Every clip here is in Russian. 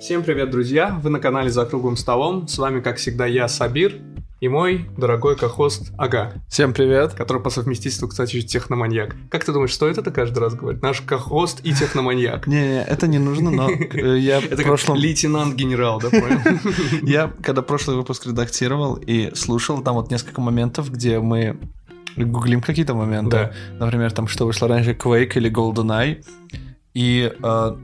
Всем привет, друзья! Вы на канале «За круглым столом». С вами, как всегда, я, Сабир, и мой дорогой кохост Ага, Всем привет. который по совместительству, кстати, техноманьяк. Как ты думаешь, стоит это каждый раз говорить? Наш кохост и техноманьяк. Не, это не нужно, но э, я Это прошлом... лейтенант-генерал, да, понял? Я, когда прошлый выпуск редактировал и слушал, там вот несколько моментов, где мы гуглим какие-то моменты. Например, там, что вышло раньше, Quake или GoldenEye. И э,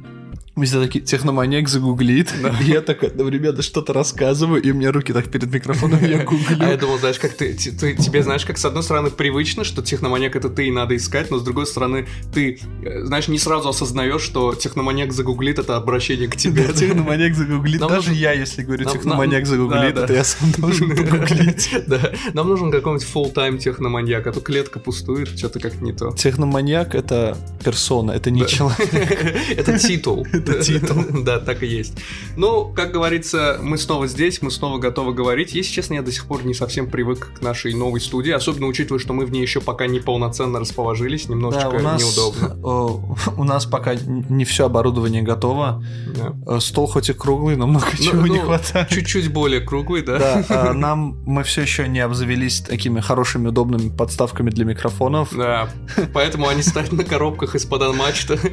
мы все такие, техноманьяк загуглит, и я такой, ну, ребята, что-то рассказываю, и у меня руки так перед микрофоном, я А я гуглю. думал, знаешь, как ты, ты- тебе, знаешь, как с одной стороны привычно, что техноманьяк это ты и надо искать, но с другой стороны ты, э, знаешь, не сразу осознаешь, что техноманьяк загуглит это обращение к тебе. Да, техноманьяк загуглит. Нам Даже нужно- я, если говорю, нам- техноманьяк нам- загуглит, да, да. это я сам должен погуглить. Да, нам нужен какой-нибудь full-time техноманьяк, а то клетка пустует, что-то как не то. Техноманьяк — это персона, это не Да. человек. Это титул. Это титул. Да, так и есть. Ну, как говорится, мы снова здесь, мы снова готовы говорить. Если честно, я до сих пор не совсем привык к нашей новой студии, особенно учитывая, что мы в ней еще пока не полноценно расположились, Да, немножечко у нас, неудобно. о, у нас пока не все оборудование готово. Да. Э, Стол хоть и круглый, но много Ну, чего не ну, хватает. Чуть-чуть более круглый, да? Да, а нам мы все еще не обзавелись такими хорошими, удобными подставками для микрофонов. Да, поэтому они стоят на коробках из-под анмачта.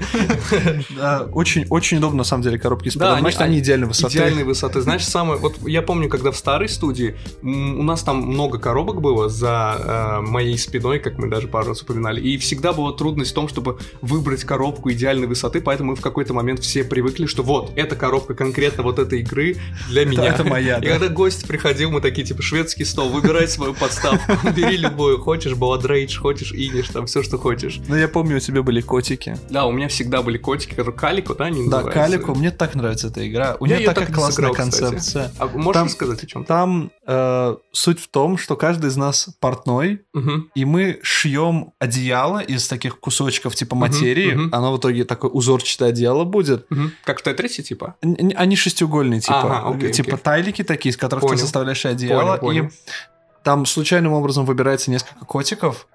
Да, очень, очень удобно, на самом деле, коробки из Да, они- они, они идеальной высоты. Идеальной высоты. Знаешь, самое... Вот я помню, когда в старой студии у нас там много коробок было за э, моей спиной, как мы даже пару раз упоминали, и всегда была трудность в том, чтобы выбрать коробку идеальной высоты, поэтому мы в какой-то момент все привыкли, что вот, эта коробка конкретно вот этой игры для меня. это моя, И да. когда гость приходил, мы такие, типа, шведский стол, выбирай свою подставку, бери любую, хочешь Rage, хочешь Иниш, там все, что хочешь. Ну, я помню, у тебя были котики. Да, у меня всегда были котики, которые Калико, да, они Да? Калику, мне так нравится эта игра. У нее такая так классная сыграл, кстати. концепция. А можешь Там- рассказать о чем? Там э, суть в том, что каждый из нас портной, и мы шьем одеяло из таких кусочков типа материи. мгм. Оно в итоге такое узорчатое одеяло будет. Как в Тетрисе, типа? Н- Они шестиугольные, типа, Ага, окей, типа окей. тайлики такие, из которых Понял. ты составляешь одеяло. Понял, понял. И там случайным образом выбирается несколько котиков,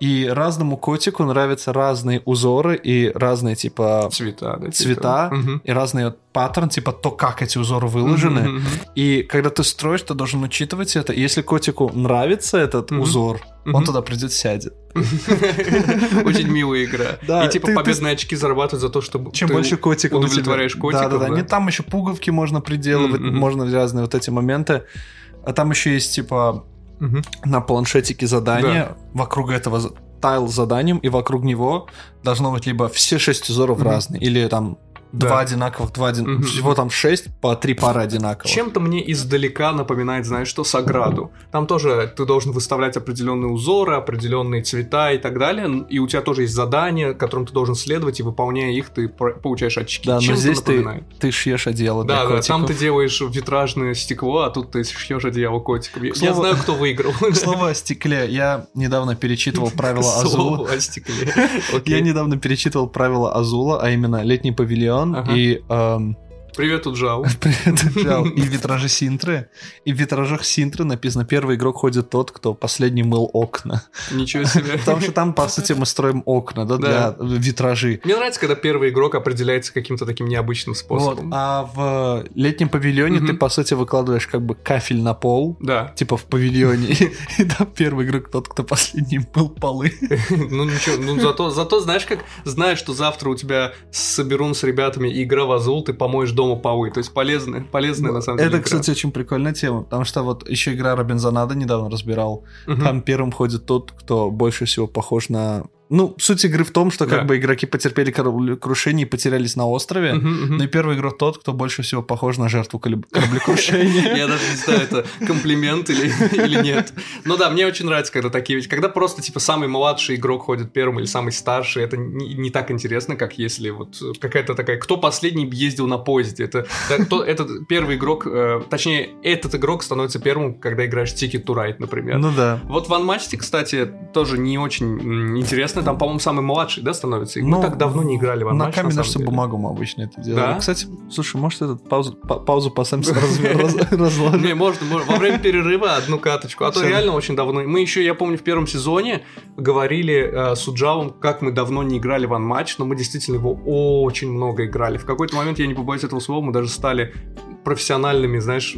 и разному котику нравятся разные узоры и разные типа Цвета, да? типа. цвета Мгм. и разные паттерн, типа то, как эти узоры выложены. Мгм. И когда ты строишь, ты должен учитывать это. И если котику нравится этот Мгм. узор, он туда придет, сядет. Очень милая игра. Да, И типа ты- ты- победные очки зарабатывать за то, чтобы Чем ты больше котиков удовлетворяешь котиков. Да, да, да. Не там еще пуговки можно приделывать, можно разные вот эти моменты. А там еще есть типа Мгм. на планшетике задание вокруг этого тайл заданием, и вокруг него должно быть либо все шесть узоров Мгм. разные, или там Да. два одинаковых, два один... Мгм. всего там шесть по три пары одинаковых. Чем-то мне издалека напоминает, знаешь, что Саграду. Там тоже ты должен выставлять определенные узоры, определенные цвета и так далее, и у тебя тоже есть задания, которым ты должен следовать, и выполняя их, ты получаешь очки. Да, но Чем-то здесь ты, ты шьешь одеяло для Да, да, котиков. там ты делаешь витражное стекло, а тут ты шьешь одеяло котиком. Я, К я слову- знаю, кто выиграл. К слову о стекле, я недавно перечитывал правила Азула. слову. Я недавно перечитывал правила Азула, а именно летний павильон Ага. и эм, Привет, Уджау. привет, Джал, и витражи Синтры. И в витражах Синтры написано: первый игрок ходит тот, кто последний мыл окна. Ничего себе. Потому что там, по сути, мы строим окна, да, Да. для витражей. Мне нравится, когда первый игрок определяется каким-то таким необычным Вот, способом. а в летнем павильоне ты, по сути, выкладываешь как бы кафель на пол, Да. типа в павильоне, и там первый игрок тот, кто последний мыл полы. Ну ничего, ну зато, зато знаешь как, знаешь, что завтра у тебя соберун с ребятами игра в Азул, ты помоешь дома полы. То есть полезная, полезная на самом деле Это, игра. кстати, очень прикольная тема, потому что вот еще игра Робинзонада недавно разбирал. Мгм. Там первым ходит тот, кто больше всего похож на... Ну, суть игры в том, что как Да. бы игроки потерпели кораблекрушение и потерялись на острове. Мгм, мгм. Но и первый игрок тот, кто больше всего похож на жертву кораблекрушения. Я даже не знаю, это комплимент или, нет. Ну да, мне очень нравится, когда такие вещи. Когда просто, типа, самый младший игрок ходит первым или самый старший, это не, так интересно, как если вот какая-то такая... Кто последний ездил на поезде? Это, этот первый игрок... э, точнее, этот игрок становится первым, когда играешь Ticket to Ride, например. Ну да. Вот в Анмасте, кстати, тоже не очень интересно интересно, там, по-моему, самый младший, да, становится? И мы Ну, так давно не играли в На камень нашу деле. бумагу мы обычно это делаем. Да? Кстати, слушай, может, этот паузу, па- паузу по Сэмсу разложим? Не, можно. Во время перерыва одну каточку. А то реально очень давно. Мы еще, я помню, в первом сезоне говорили э, с Уджавом, как мы давно не играли в Unmatched, но мы действительно его очень много играли. В какой-то момент, я не побоюсь этого слова, мы даже стали профессиональными, знаешь,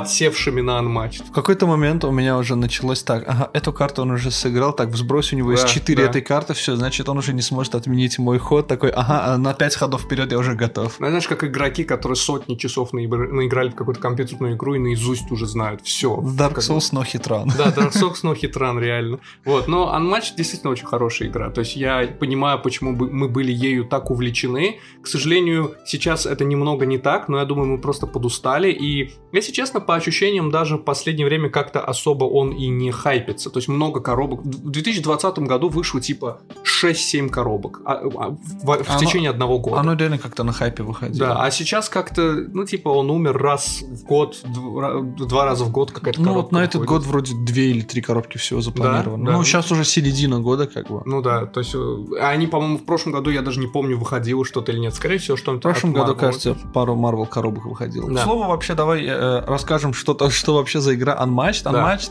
подсевшими на Unmatched. В какой-то момент у меня уже началось так, ага, эту карту он уже сыграл, так, сбрось у него Да, 4 да. этой карты, все, значит, он уже не сможет отменить мой ход, такой, ага, а на 5 ходов вперед я уже готов. Ну, знаешь, как игроки, которые сотни часов наигр- наиграли в какую-то компьютерную игру и наизусть уже знают все. Dark Souls, но хитран. Да, Dark Souls, но хитран, реально. Вот, но Unmatched действительно очень хорошая игра. То есть я понимаю, почему мы были ею так увлечены. К сожалению, сейчас это немного не так, но я думаю, мы просто подустали. И, если честно, по ощущениям, даже в последнее время как-то особо он и не хайпится. То есть много коробок. В 2020 году вышло типа 6-7 коробок а- а, в, в Оно- течение одного года. Оно реально как-то на хайпе выходило. Да, а сейчас как-то, ну, типа, он умер раз в год, два, два раза в год какая-то Ну коробка вот на этот выходит. год вроде две или три коробки всего запланировано. Да, да. Ну сейчас уже середина года как бы. Ну да, то есть э, они, по-моему, в прошлом году, я даже не помню, выходило что-то или нет. Скорее всего, что-нибудь В прошлом году, кажется, пару Marvel коробок выходило. Да. К слову, вообще давай э, расскажем, что, что вообще за игра Unmatched. Да. Unmatched,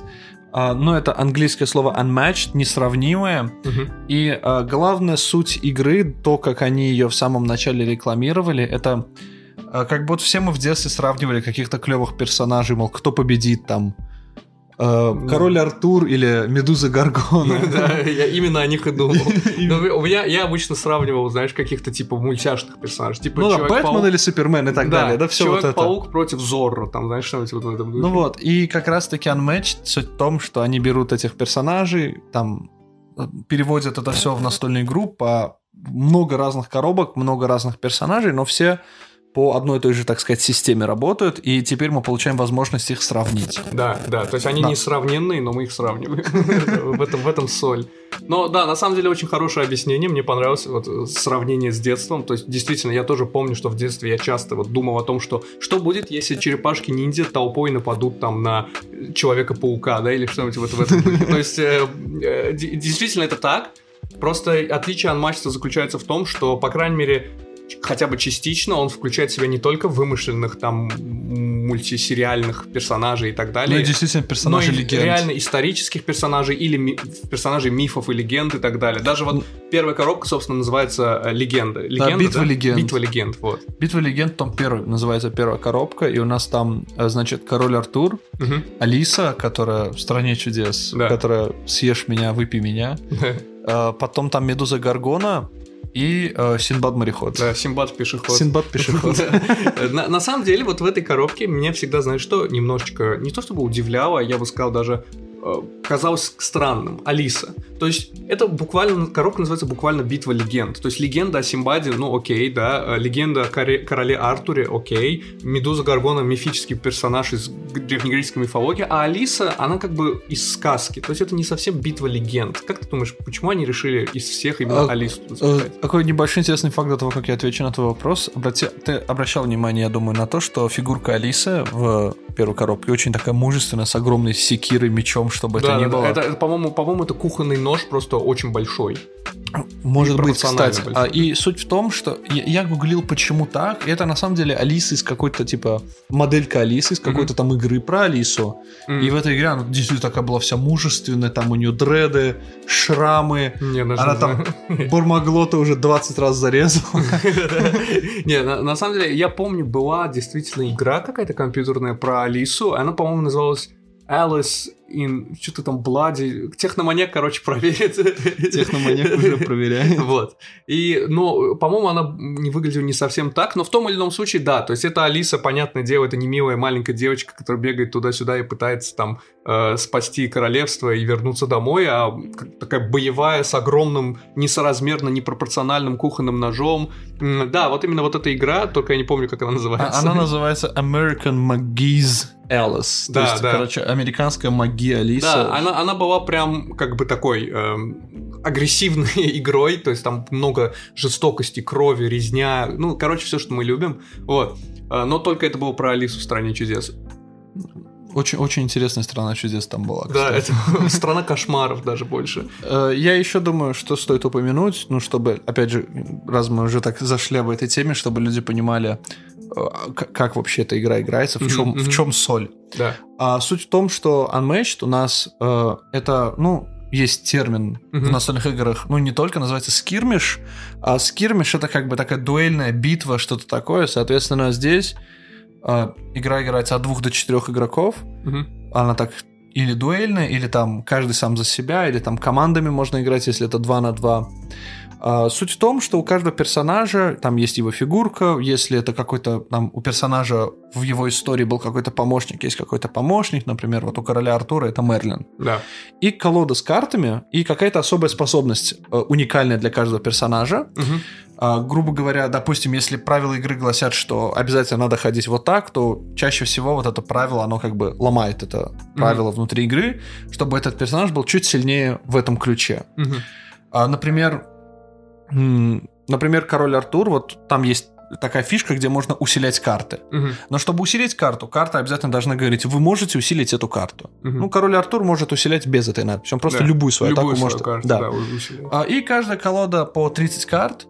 а, ну это английское слово unmatched, несравнимое. Мгм. И а, главная суть игры, то, как они ее в самом начале рекламировали, это а, как будто все мы в детстве сравнивали каких-то клевых персонажей, мол, кто победит там. Э, Король Артур или Медуза Гаргона. Да, я именно о них и думал. Но у меня, я обычно сравнивал, знаешь, каких-то типа мультяшных персонажей. Типа Ну да. Бэтмен или Супермен и так Да, далее. Да, все вот это. Человек-паук против Зорро, там, знаешь, что-нибудь вот в этом духе. Ну вот, и как раз-таки Unmatched суть в том, что они берут этих персонажей, там э, переводят это все в настольную игру по много разных коробок, много разных персонажей, но все по одной и той же, так сказать, системе работают, и теперь мы получаем возможность их сравнить. Да, да, то есть они Да. несравненные, но мы их сравниваем. В этом, в этом соль. Но да, на самом деле очень хорошее объяснение. Мне понравилось вот э, сравнение с детством. То есть, действительно, я тоже помню, что в детстве я часто вот думал о том, что что будет, если черепашки-ниндзя толпой нападут там на Человека-паука, да, или что-нибудь вот в этом духе. То есть, э, э, действительно, это так. Просто отличие Unmatched заключается в том, что, по крайней мере, хотя бы частично он включает в себя не только вымышленных там мультисериальных персонажей и так Ну далее, и действительно персонажи но и легенд. реально исторических персонажей или ми- персонажей мифов и легенд и так далее. Даже вот первая коробка, собственно, называется э, «Легенда». Легенда, «Битва легенд». Битва легенд, вот. Битва легенд, том первый, называется первая коробка, и у нас там, э, значит, король Артур, Мгм. Алиса, которая в стране чудес, Да. которая съешь меня, выпей меня. Э, Потом там Медуза Гаргона и э, Синбад мореход. Да, Симбад пешеход. Синбад пешеход. На, самом деле, вот в этой коробке меня всегда, знаешь что, немножечко, не то чтобы удивляло, а я бы сказал даже казалось странным. Алиса. То есть это буквально, коробка называется буквально «Битва легенд». То есть легенда о Симбаде, ну окей, да, э, легенда о короле Артуре, окей, Медуза Гаргона мифический персонаж из древнегреческой мифологии, а Алиса, она как бы из сказки. То есть это не совсем битва легенд. Как ты думаешь, почему они решили из всех именно А, Алису Э, запихать? Такой небольшой интересный факт до того, как я отвечу на твой вопрос. Обрати... Ты обращал внимание, я думаю, на то, что фигурка Алисы в первой коробке очень такая мужественная, с огромной секирой, мечом, чтобы Да, это ни да, было. Это, это, по-моему, по-моему, это кухонный нож просто очень большой. Может быть, кстати. большой. А, и суть в том, что я, я гуглил, почему так. И это на самом деле Алиса из какой-то типа моделька Алисы из какой-то там игры про Алису. М. И в этой игре она действительно такая была вся мужественная, там у нее дреды, шрамы. Не, Она не там знаю. Бормоглота уже 20 раз зарезала. Не, на самом деле, я помню, была действительно игра какая-то компьютерная про Алису. Она, по-моему, называлась Alice in... Что-то там, Блади... Техноманьяк, короче, проверит. Техноманьяк уже проверяет. Вот. И, ну, по-моему, она не выглядела не совсем так, но в том или ином случае, да. То есть это Алиса, понятное дело, это не милая маленькая девочка, которая бегает туда-сюда и пытается там э, спасти королевство и вернуться домой, а такая боевая с огромным, несоразмерно непропорциональным кухонным ножом. Да, вот именно вот эта игра, только я не помню, как она называется. А- Она называется American McGee's Alice. То Да, есть, да. короче, американская магия Алиса. Да, она, она была прям как бы такой эм, агрессивной игрой, то есть там много жестокости, крови, резня, ну, короче, все, что мы любим, вот. Э, Но только это было про Алису в «Стране чудес». очень, очень интересная страна чудес там была. Да, это страна кошмаров даже больше. Э, я еще думаю, что стоит упомянуть, ну, чтобы, опять же, раз мы уже так зашли об этой теме, чтобы люди понимали, э, как вообще эта игра играется, в чем, в чем соль. Да. А суть в том, что Unmatched у нас э, это, ну, есть термин uh-huh. в настольных играх, ну, не только называется скирмиш, а скирмиш это как бы такая дуэльная битва, что-то такое. Соответственно, здесь э, игра играется от двух до четырех игроков. Uh-huh. Она так или дуэльная, или там каждый сам за себя, или там командами можно играть, если это 2 на 2. А, суть в том, что у каждого персонажа там есть его фигурка, если это какой-то там у персонажа в его истории был какой-то помощник, есть какой-то помощник, например, вот у короля Артура это Мерлин. Да. И колода с картами, и какая-то особая способность э, уникальная для каждого персонажа. Угу. Грубо говоря, допустим, если правила игры гласят, что обязательно надо ходить вот так, то чаще всего вот это правило, оно как бы ломает это правило угу. внутри игры, чтобы этот персонаж был чуть сильнее в этом ключе. Угу. А, например, Например, король Артур, вот там есть такая фишка, где можно усилять карты. Угу. Но чтобы усилить карту, карта обязательно должна говорить, вы можете усилить эту карту. Угу. Ну, король Артур может усилять без этой надписи. Он просто да. любую свою любую атаку свою может... Карту, да. да и каждая колода по 30 карт.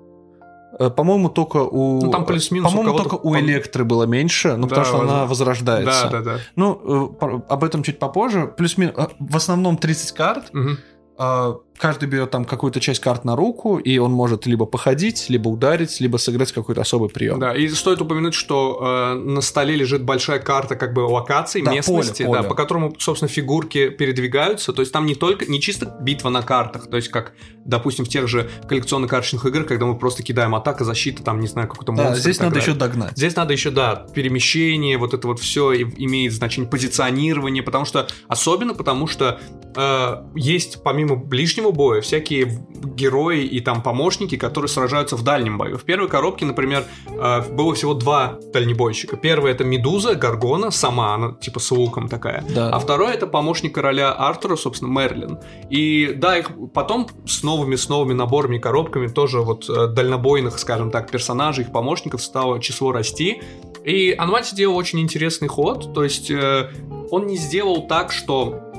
Э, по-моему, только у... Ну, там плюс-минус По-моему, у только у Электры было меньше, ну, да, потому что воз... она возрождается. Да, да, да. Ну, э, об этом чуть попозже. Плюс-минус... Э, в основном 30 карт. Угу каждый берет там какую-то часть карт на руку, и он может либо походить, либо ударить, либо сыграть какой-то особый прием. Да, и стоит упомянуть, что э, на столе лежит большая карта как бы локаций, да, местности, поле, поле. Да, по которому, собственно, фигурки передвигаются. То есть там не только, не чисто битва на картах, то есть как, допустим, в тех же коллекционных карточных играх, когда мы просто кидаем атака, защита, там, не знаю, какой-то монстр. Да, здесь надо далее. еще догнать. Здесь надо еще, да, перемещение, вот это вот все имеет значение позиционирование, потому что, особенно потому что э, есть помимо ближнего боя, боя, всякие герои и там помощники, которые сражаются в дальнем бою. В первой коробке, например, э, было всего два дальнебойщика. Первый это Медуза, Гаргона, сама, она типа с луком такая. Да. А второй это помощник короля Артура, собственно, Мерлин. И да, их потом с новыми, с новыми наборами, коробками тоже вот э, дальнобойных, скажем так, персонажей, их помощников стало число расти. И Анмати сделал очень интересный ход, то есть э, он не сделал так, что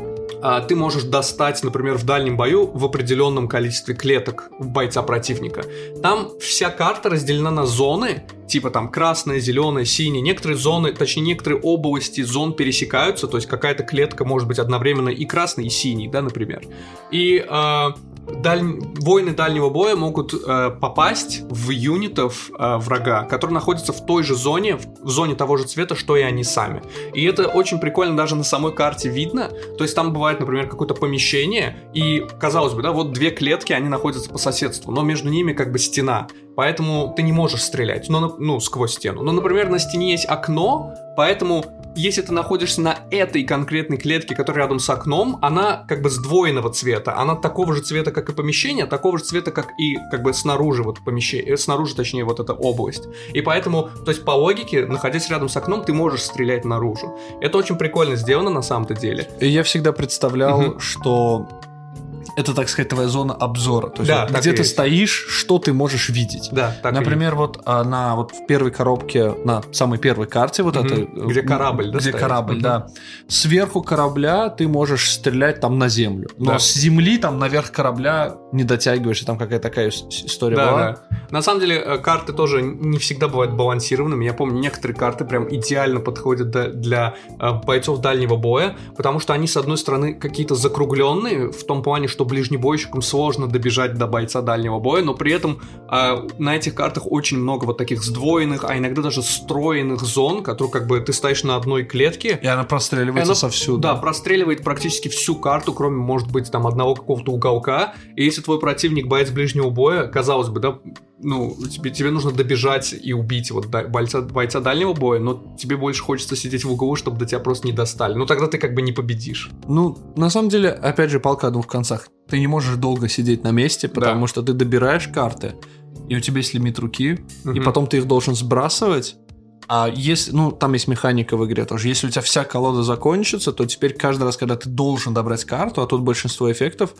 ты можешь достать, например, в дальнем бою в определенном количестве клеток бойца противника. Там вся карта разделена на зоны, типа там красная, зеленая, синяя. Некоторые зоны, точнее некоторые области зон пересекаются, то есть какая-то клетка может быть одновременно и красной, и синей, да, например. И э, даль... воины дальнего боя могут э, попасть в юнитов э, врага, которые находятся в той же зоне, в зоне того же цвета, что и они сами. И это очень прикольно даже на самой карте видно. То есть там бывает, например, какое-то помещение, и казалось бы, да, вот две клетки, они находятся по соседству, но между ними как бы стена. Поэтому ты не можешь стрелять, ну, ну сквозь стену. Но, например, на стене есть окно, поэтому если ты находишься на этой конкретной клетке, которая рядом с окном, она как бы сдвоенного цвета. Она такого же цвета, как и помещение, такого же цвета, как и как бы снаружи вот помещение, э, снаружи, точнее, вот эта область. И поэтому, то есть по логике, находясь рядом с окном, ты можешь стрелять наружу. Это очень прикольно сделано на самом-то деле. Я всегда представлял, угу. что это, так сказать, твоя зона обзора. То есть да, вот, где ты есть. стоишь, что ты можешь видеть. Да, так Например, вот а, на вот в первой коробке, на самой первой карте, вот угу. это. Где корабль, да? Где стоит? корабль, угу. да. Сверху корабля ты можешь стрелять там на землю. Но да. с земли там наверх корабля не дотягиваешь, и там какая-то такая история да, была. Да. На самом деле, э, карты тоже не всегда бывают балансированными. Я помню, некоторые карты прям идеально подходят для, э, бойцов дальнего боя, потому что они, с одной стороны, какие-то закругленные, в том плане, что ближнебойщикам служно добежать до бойца дальнего боя, но при этом э, на этих картах очень много вот таких сдвоенных, а иногда даже строенных зон, которые как бы ты стоишь на одной клетке. И она простреливается она, совсюду. Да, простреливает практически всю карту, кроме, может быть, там одного какого-то уголка. И если твой противник боец ближнего боя, казалось бы, да, ну, тебе, тебе нужно добежать и убить вот бойца, бойца дальнего боя, но тебе больше хочется сидеть в углу, чтобы до тебя просто не достали. Ну, тогда ты как бы не победишь. Ну, на самом деле, опять же, палка о двух концах. Ты не можешь долго сидеть на месте, потому да. что ты добираешь карты, и у тебя есть лимит руки, угу. и потом ты их должен сбрасывать. А если, ну, там есть механика в игре тоже. Если у тебя вся колода закончится, то теперь каждый раз, когда ты должен добрать карту, а тут большинство эффектов,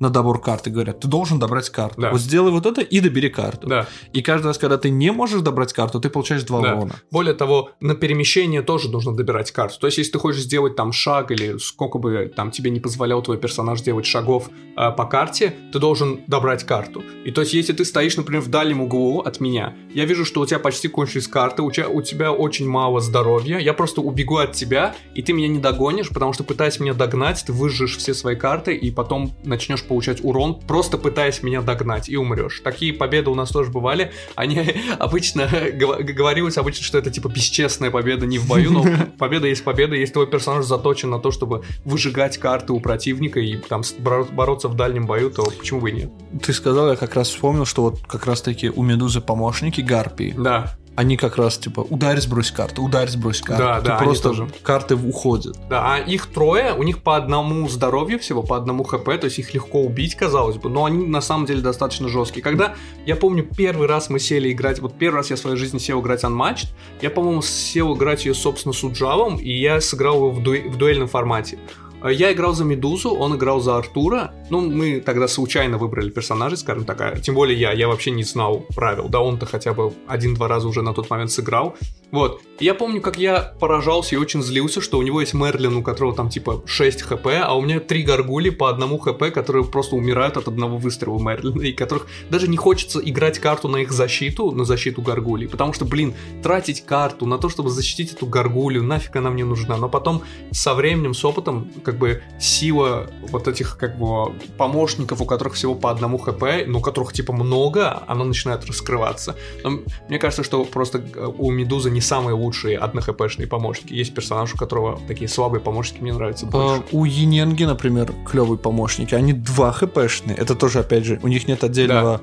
на добор карты говорят, ты должен добрать карту. Да. Вот сделай вот это и добери карту. Да. И каждый раз, когда ты не можешь добрать карту, ты получаешь два Да. урона. Более того, на перемещение тоже нужно добирать карту. То есть, если ты хочешь сделать там шаг или сколько бы там тебе не позволял твой персонаж делать шагов э, по карте, ты должен добрать карту. И то есть, если ты стоишь, например, в дальнем углу от меня, я вижу, что у тебя почти кончились карты, у тебя, у тебя очень мало здоровья, я просто убегу от тебя, и ты меня не догонишь, потому что пытаясь меня догнать, ты выжжешь все свои карты, и потом начнешь получать урон, просто пытаясь меня догнать, и умрешь. Такие победы у нас тоже бывали. Они обычно говорилось обычно, что это типа бесчестная победа не в бою, но победа есть победа, если твой персонаж заточен на то, чтобы выжигать карты у противника и там бороться в дальнем бою, то почему бы и нет? Ты сказал, я как раз вспомнил, что вот как раз таки у Медузы помощники Гарпии, Да, они как раз типа ударь, сбрось карту, ударь, сбрось карту. Да, Ты да, просто тоже. карты уходят. да, а их трое, у них по одному здоровью всего, по одному хп, то есть их легко убить, казалось бы, но они на самом деле достаточно жесткие. Когда, я помню, первый раз мы сели играть, вот первый раз я в своей жизни сел играть Unmatched, я, по-моему, сел играть ее, собственно, с Уджавом, и я сыграл его в, дуэ- в дуэльном формате. Э, Я играл за Медузу, он играл за Артура. Ну, мы тогда случайно выбрали персонажей, скажем так. а Тем более я, я вообще не знал правил. Да, он-то хотя бы один-два раза уже на тот момент сыграл. Вот. Я помню, как я поражался и очень злился, что у него есть Мерлин, у которого там типа 6 хп, а у меня три горгули по одному хп, которые просто умирают от одного выстрела Мерлина, и которых даже не хочется играть карту на их защиту, на защиту горгулей, потому что, блин, тратить карту на то, чтобы защитить эту горгулью, нафиг она мне нужна. Но потом со временем, с опытом, как бы сила вот этих как бы помощников, у которых всего по одному хп, но которых типа много, она начинает раскрываться. Но мне кажется, что просто э, у Медузы не самые лучшие одно-хпшные помощники. Есть персонаж, у которого такие слабые помощники мне нравятся больше. А, у Ененги, например, клевые помощники, они 2 хпшные. Это тоже, опять же, у них нет отдельного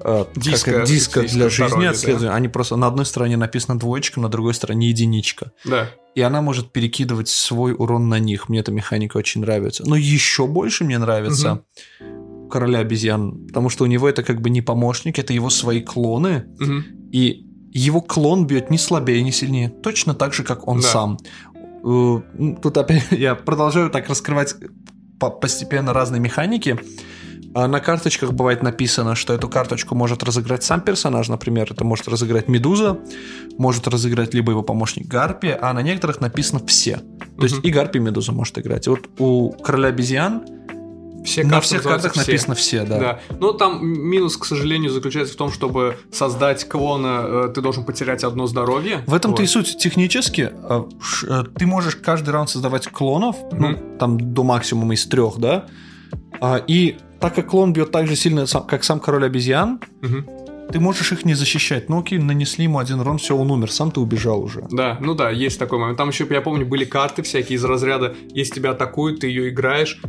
э, как Диска- это, диска для жизни отслеживания. Они просто на одной стороне написано двоечка, на другой стороне единичка. Да. И она может перекидывать свой урон на них. Мне эта механика очень нравится. Но еще больше мне нравится короля обезьян, потому что у него это как бы не помощник, это его свои клоны. Мгм. И его клон бьет не слабее, не сильнее. Точно так же, как он Да. сам. Э, Тут опять я продолжаю так раскрывать по- постепенно разные механики. А На карточках бывает написано, что эту карточку может разыграть сам персонаж, например, это может разыграть Медуза, может разыграть либо его помощник Гарпи, а на некоторых написано все. То есть и Гарпи, и Медуза может играть. И вот у Короля Обезьян Все на всех картах «Все». написано все, да. Да. Но там минус, к сожалению, заключается в том, чтобы создать клона, э, ты должен потерять одно здоровье. В этом-то Вот. и суть. Технически э, э, ты можешь каждый раунд создавать клонов, ну, Мгм. там до максимума из трех, да. А, и так как клон бьет так же сильно, как сам король обезьян, Мгм. Ты можешь их не защищать. Ну окей, нанесли ему один урон, все, он умер, сам ты убежал уже. Да, ну да, есть такой момент. Там еще, я помню, были карты всякие из разряда, если тебя атакуют, ты ее играешь,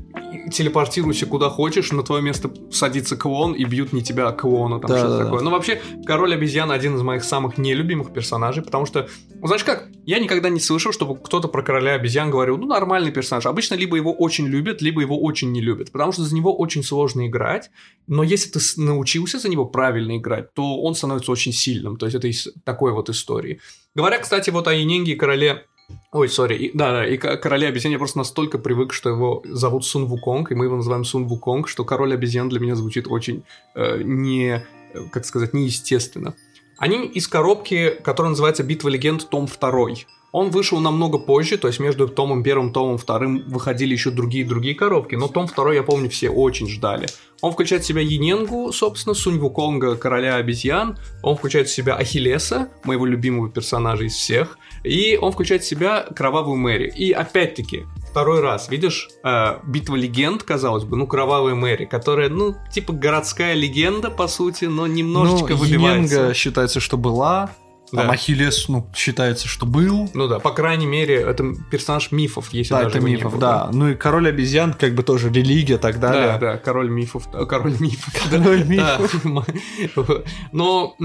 телепортируйся куда хочешь, на твое место садится клон и бьют не тебя, а клона, там Да, что-то да, да. такое. Но вообще, король обезьян один из моих самых нелюбимых персонажей, потому что, ну, знаешь как, я никогда не слышал, чтобы кто-то про короля обезьян говорил, ну, нормальный персонаж. Обычно либо его очень любят, либо его очень не любят, потому что за него очень сложно играть, но если ты научился за него правильно играть, то он становится очень сильным. То есть это из такой вот истории. Говоря, кстати, вот о Ененге и короле Ой, сори, да, да, и короле обезьян я просто настолько привык, что его зовут Сун Вуконг, и мы его называем Сун Вуконг, что король обезьян для меня звучит очень э, не, э, как сказать, неестественно. Они из коробки, которая называется «Битва легенд. Том 2». Он вышел намного позже, то есть между томом первым, томом вторым выходили еще другие другие коробки, но том второй, я помню, все очень ждали. Он включает в себя Ененгу, собственно, Сунь Вуконга, короля обезьян, он включает в себя Ахиллеса, моего любимого персонажа из всех, и он включает в себя Кровавую Мэри. И опять-таки, второй раз, видишь, э, битва легенд, казалось бы, ну, Кровавая Мэри, которая, ну, типа городская легенда, по сути, но немножечко ну, выбивается. Ененга считается, что была, Да. а Ахиллес, ну, считается, что был. Ну да, по крайней мере, это персонаж мифов, если Да, даже это мифов, было. да. Ну и король обезьян, как бы тоже религия так Да, далее. да, король мифов, да, король мифов. да. Король Да. мифов. Но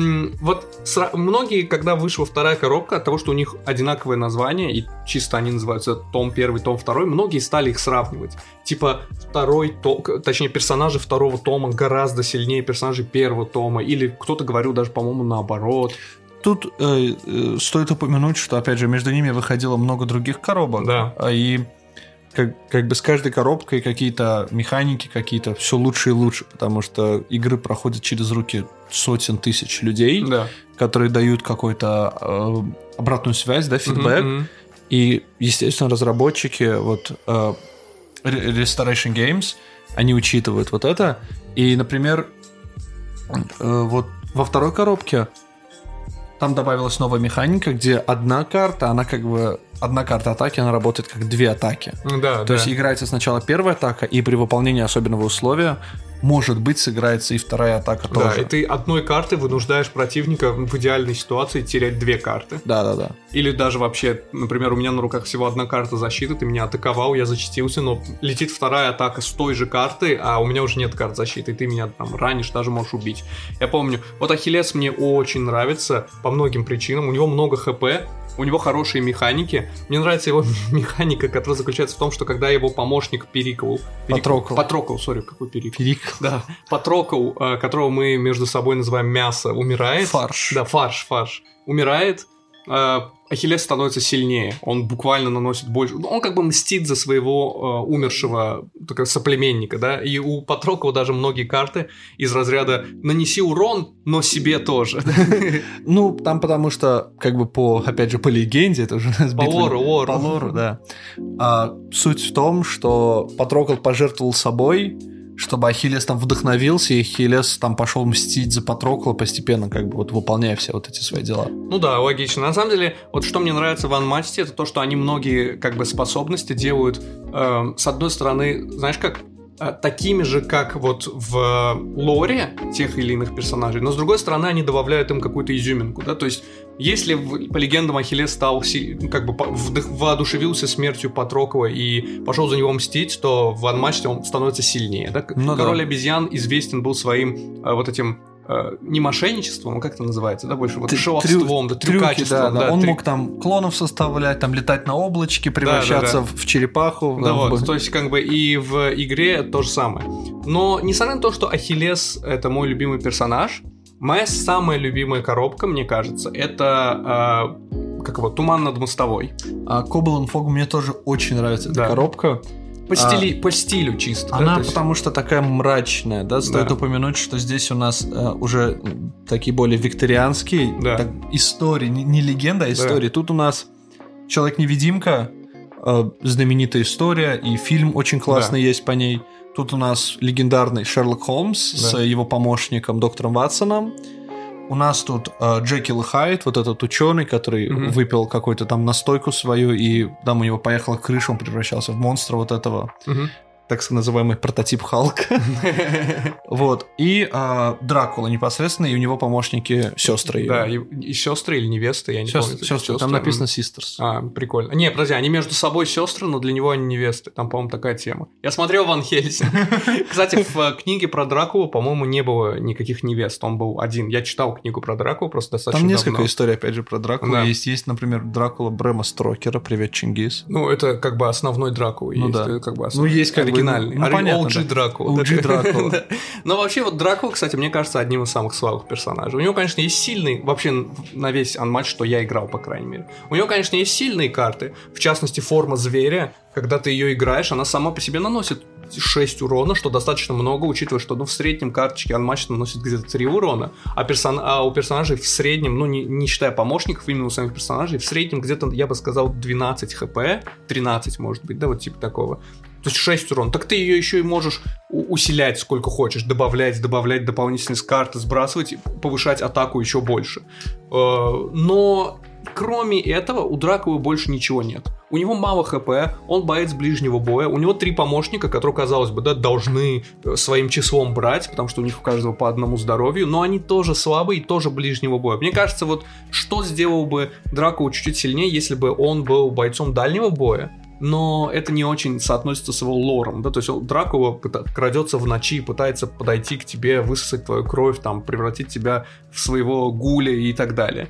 вот многие, когда вышла вторая коробка, от того, что у них одинаковое название, и чисто они называются том первый, том второй, многие стали их сравнивать. Типа второй том, точнее персонажи второго тома гораздо сильнее персонажей первого тома, или кто-то говорил даже, по-моему, наоборот. Тут э, э, стоит упомянуть, что, опять же, между ними выходило много других коробок. Да. А И как, как бы с каждой коробкой какие-то механики, какие-то все лучше и лучше, потому что игры проходят через руки сотен тысяч людей, Да. которые дают какую-то э, обратную связь, да, фидбэк. Мгм. И, естественно, разработчики, вот э, Re- Restoration Games, они учитывают вот это. И, например, э, вот во второй коробке там добавилась новая механика, где одна карта, она как бы одна карта атаки, она работает как две атаки. Ну Да, То да. есть играется сначала первая атака, и при выполнении особенного условия, может быть, сыграется и вторая атака Да, тоже. и ты одной картой вынуждаешь противника в идеальной ситуации терять две карты. Да, да, да. Или даже вообще, например, у меня на руках всего одна карта защиты, ты меня атаковал, я защитился, но летит вторая атака с той же карты, а у меня уже нет карт защиты, и ты меня там ранишь, даже можешь убить. Я помню, вот Ахиллес мне очень нравится по многим причинам, у него много хп, у него хорошие механики. Мне нравится его механика, которая заключается в том, что когда его помощник Перикл... Патрокл. Патрокл, сори, какой Перикл? Перик. Да, Патрокл, э, которого мы между собой называем мясо, умирает. Фарш. Да, фарш, фарш. Умирает, э, Ахиллес становится сильнее. Он буквально наносит больше. ну, Он как бы мстит за своего э, умершего такого соплеменника, да. И у Патрокла даже многие карты из разряда нанеси урон, но себе тоже. Ну, там потому что, как бы по, опять же, по легенде, это уже По лору, лору. По лору, да. А, суть в том, что Патрокл пожертвовал собой, чтобы Ахиллес там вдохновился, и Ахиллес там пошел мстить за Патрокла постепенно, как бы вот выполняя все вот эти свои дела. Ну да, логично. На самом деле, вот что мне нравится в Анмасте, это то, что они многие как бы способности делают, эм, с одной стороны, знаешь, как э, такими же, как вот в лоре тех или иных персонажей, но с другой стороны они добавляют им какую-то изюминку, да, то есть если по легендам Ахиллес стал как бы воодушевился смертью Патрокла и пошел за него мстить, то в Анмасте он становится сильнее, да? Ну да. Король обезьян известен был своим э, вот этим э, не мошенничеством, а как это называется, да, больше вот Трю- шеловством, да, трюки, трюкачеством, да, да. Он трю- мог там клонов составлять, там летать на облачке, превращаться да. В, в черепаху. Да, там, вот, в- то есть как бы и в игре то же самое. Но несмотря на то, что Ахиллес это мой любимый персонаж, моя самая любимая коробка, мне кажется, это э, как его туман над мостовой. А Cobble and Fog мне тоже очень нравится эта Да. коробка. По, стили- по стилю чисто. да, Она есть- потому что такая мрачная, да, стоит Да. упомянуть, что здесь у нас э, уже такие более викторианские Да. так, истории, не, не легенда, а истории. Тут у нас Человек-невидимка, э, знаменитая история, и фильм очень классный есть по ней. Тут у нас легендарный Шерлок Холмс с Да. его помощником доктором Ватсоном. У нас тут э, Джекил Хайд, вот этот ученый, который Мгм. выпил какую-то там настойку свою, и там у него поехала крыша, он превращался в монстра вот этого Мгм. Так называемый прототип Халка. Вот. И а, Дракула непосредственно, и у него помощники сестры. Да, и, сестры или невесты, я не помню. сестры. Там написано Sisters. А, прикольно. Не, подожди, они между собой сестры, но для него они невесты. Там, по-моему, такая тема. Я смотрел Ван Хельсинг. Кстати, в э, книге про Дракулу, по-моему, не было никаких невест. Он был один. Я читал книгу про Дракулу просто достаточно Там несколько историй, опять же, про Дракулу. Есть, есть, например, Дракула Брэма Строкера, привет, Чингис. Ну, это как бы основной Дракула Ну есть. да. это как бы Ну, есть как бы, оригинальный. ну, понятно, OG да. Дракула. OG. Да. Но вообще вот Дракула, кстати, мне кажется, одним из самых слабых персонажей. У него, конечно, есть сильный, вообще на весь анматч, что я играл, по крайней мере. У него, конечно, есть сильные карты, в частности, форма зверя. Когда ты ее играешь, она сама по себе наносит 6 урона, что достаточно много, учитывая, что ну, в среднем карточки анматч наносит где-то 3 урона, а, персон... а у персонажей в среднем, ну не, не считая помощников, именно у самих персонажей, в среднем где-то, я бы сказал, 12 хп, 13 может быть, да, вот типа такого. То есть 6 урон. Так ты ее еще и можешь усилять сколько хочешь, добавлять, добавлять дополнительные карты, сбрасывать, повышать атаку еще больше. Э, Но кроме этого у Дракулы больше ничего нет. У него мало хп, он боец ближнего боя, у него три помощника, которые, казалось бы, да, должны э, своим числом брать, потому что у них у каждого по одному здоровью, но они тоже слабые и тоже ближнего боя. Мне кажется, вот что сделал бы Дракулу чуть-чуть сильнее, если бы он был бойцом дальнего боя, но это не очень соотносится с его лором, да, то есть Дракула крадется в ночи, пытается подойти к тебе, высосать твою кровь, там, превратить тебя в своего гуля и так далее.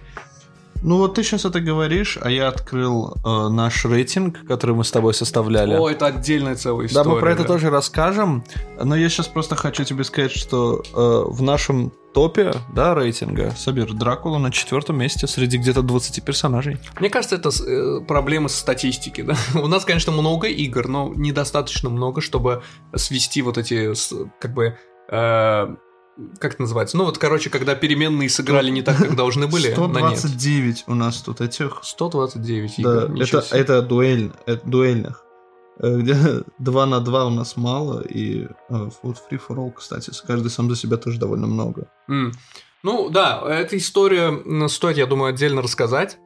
Ну вот ты сейчас это говоришь, а я открыл э, наш рейтинг, который мы с тобой составляли. О, это отдельная целая история. Да, мы про это тоже расскажем. Но я сейчас просто хочу тебе сказать, что э, в нашем топе, да, рейтинга Сабир Дракула на четвертом месте среди где-то 20 персонажей. Мне кажется, это э, проблема статистики, да. У нас, конечно, много игр, но недостаточно много, чтобы свести вот эти, как бы, э, как это называется? Ну вот, короче, когда переменные сыграли не так, как должны были. 129 у нас тут этих. 129 игр. Да, это, это, дуэль, это дуэльных. Э, где 2 на 2 у нас мало, и э, вот Free for All, кстати, каждый сам за себя тоже довольно много. Mm. Ну да, эта история стоит, я думаю, отдельно рассказать.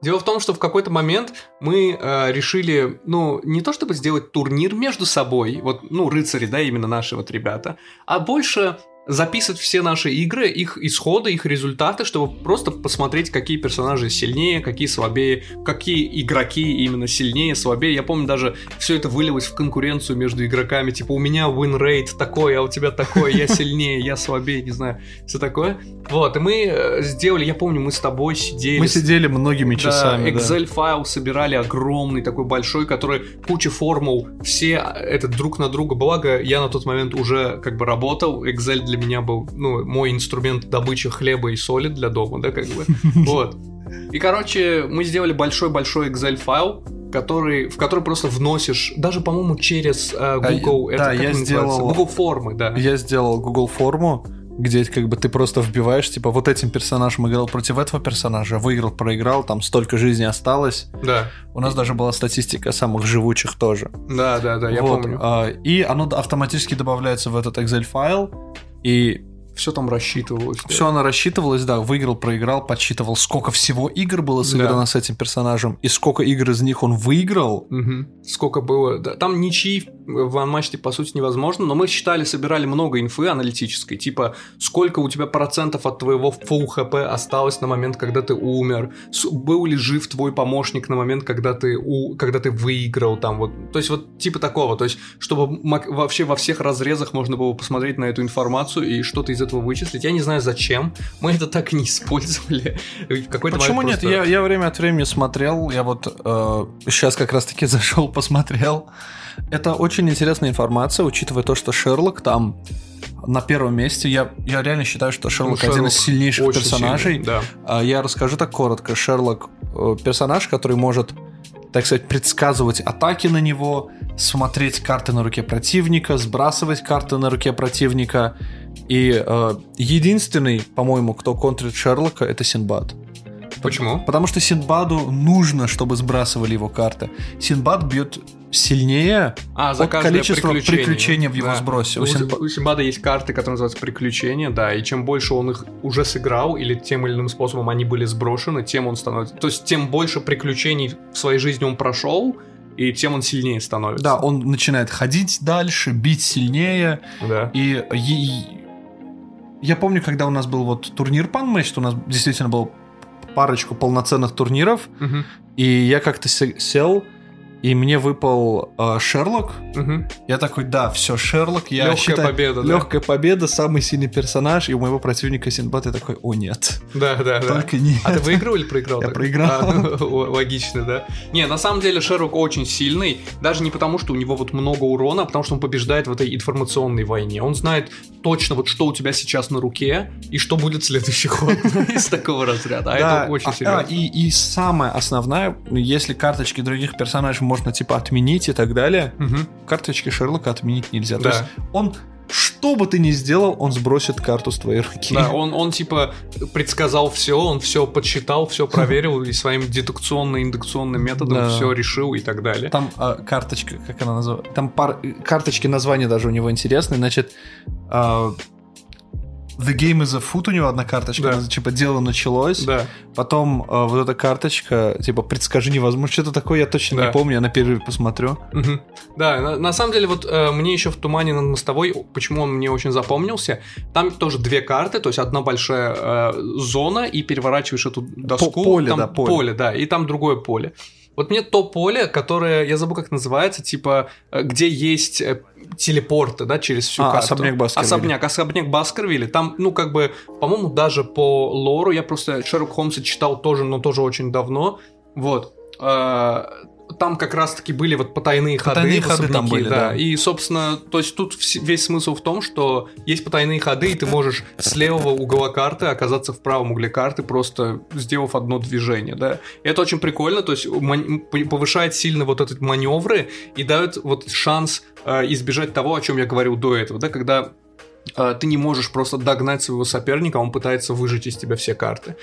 Дело в том, что в какой-то момент мы э, решили, ну, не то чтобы сделать турнир между собой, вот, ну, рыцари, да, именно наши вот ребята, а больше записывать все наши игры, их исходы, их результаты, чтобы просто посмотреть, какие персонажи сильнее, какие слабее, какие игроки именно сильнее, слабее. Я помню, даже все это вылилось в конкуренцию между игроками. Типа, у меня win rate такой, а у тебя такой, я сильнее, я слабее, не знаю, все такое. Вот, и мы э, сделали, я помню, мы с тобой сидели. Мы сидели многими часами. Да, Excel файл собирали огромный, такой большой, который куча формул, все это друг на друга. Благо, я на тот момент уже как бы работал, Excel для меня был, ну, мой инструмент добычи хлеба и соли для дома, да, как бы. Вот. И, короче, мы сделали большой-большой Excel файл, который, в который просто вносишь, даже, по-моему, через э, Google, а, это да, я сделал, Google формы, да. Я сделал Google форму, где как бы ты просто вбиваешь, типа, вот этим персонажем играл против этого персонажа, выиграл, проиграл, там столько жизни осталось. Да. У нас даже была статистика самых живучих тоже. Да, да, да, я вот. помню. А, и оно автоматически добавляется в этот Excel файл, и все там рассчитывалось. Все да. оно рассчитывалось, да, выиграл, проиграл, подсчитывал, сколько всего игр было сыграно да. с этим персонажем, и сколько игр из них он выиграл. Угу. Сколько было. Да, там ничьи в ванматче, по сути, невозможно, но мы считали, собирали много инфы аналитической, типа, сколько у тебя процентов от твоего full хп осталось на момент, когда ты умер, был ли жив твой помощник на момент, когда ты, у... когда ты выиграл там, вот, то есть вот типа такого, то есть, чтобы вообще во всех разрезах можно было посмотреть на эту информацию и что-то из этого вычислить. Я не знаю зачем, мы это так и не использовали. Почему нет? Просто... Я, я время от времени смотрел, я вот э, сейчас как раз-таки зашел, посмотрел. Это очень интересная информация, учитывая то, что Шерлок там на первом месте. Я, я реально считаю, что Шерлок, ну, Шерлок один из сильнейших персонажей. Сильный, да. А, я расскажу так коротко. Шерлок э, персонаж, который может, так сказать, предсказывать атаки на него, смотреть карты на руке противника, сбрасывать карты на руке противника. И э, единственный, по-моему, кто контрит Шерлока, это Синбад. Почему? Потому что Синбаду нужно, чтобы сбрасывали его карты. Синбад бьет сильнее а, за от количества приключений, в его да. сбросе. У, Синб... у Синбада есть карты, которые называются приключения, да, и чем больше он их уже сыграл, или тем или иным способом они были сброшены, тем он становится... То есть тем больше приключений в своей жизни он прошел, и тем он сильнее становится. Да, он начинает ходить дальше, бить сильнее. Да. И, и я помню, когда у нас был вот турнир Панмэч, у нас действительно был парочку полноценных турниров, угу. и я как-то сел и мне выпал э, Шерлок. Угу. Я такой, да, все, Шерлок. Я легкая считаю, победа, легкая да? победа, самый сильный персонаж. И у моего противника Синбад я такой, о нет. Да, да, Только да. нет. А ты выиграл или проиграл? Я так? проиграл. А, ну, логично, да. Не, на самом деле Шерлок очень сильный, даже не потому, что у него вот много урона, а потому что он побеждает в этой информационной войне. Он знает точно вот что у тебя сейчас на руке и что будет следующий ход из такого разряда. А это очень серьезно. И самое основное, если карточки других персонажей можно типа отменить и так далее. Угу. Карточки Шерлока отменить нельзя. Да. То есть он что бы ты ни сделал, он сбросит карту с твоей руки. Да, он, он типа предсказал все, он все подсчитал, все проверил и своим дедукционно-индукционным методом да. все решил и так далее. Там а, карточка, как она называется? Там пар... карточки названия даже у него интересные. Значит, а, The Game is a Foot у него одна карточка, да. типа дело началось. Да. Потом э, вот эта карточка, типа предскажи невозможно, что-то такое, я точно да. не помню, я на перерыве посмотрю. Угу. Да, на, на самом деле вот э, мне еще в Тумане над мостовой, почему он мне очень запомнился, там тоже две карты, то есть одна большая э, зона и переворачиваешь эту доску. Поле, там да, поле. поле, да, и там другое поле. Вот мне то поле, которое, я забыл, как называется, типа, э, где есть э, телепорты, да, через всю а, карту. особняк Баскервилля. Особняк, особняк Баскервилля. Там, ну, как бы, по-моему, даже по лору, я просто Шерлок Холмса читал тоже, но тоже очень давно. Вот. Там как раз-таки были вот потайные, потайные ходы, ходы там были, да. да. И, собственно, то есть тут весь смысл в том, что есть потайные ходы, и ты можешь с левого угла карты оказаться в правом угле карты, просто сделав одно движение, да. И это очень прикольно, то есть повышает сильно вот этот маневры и дает вот шанс э, избежать того, о чем я говорил до этого, да, когда э, ты не можешь просто догнать своего соперника, он пытается выжить из тебя все карты.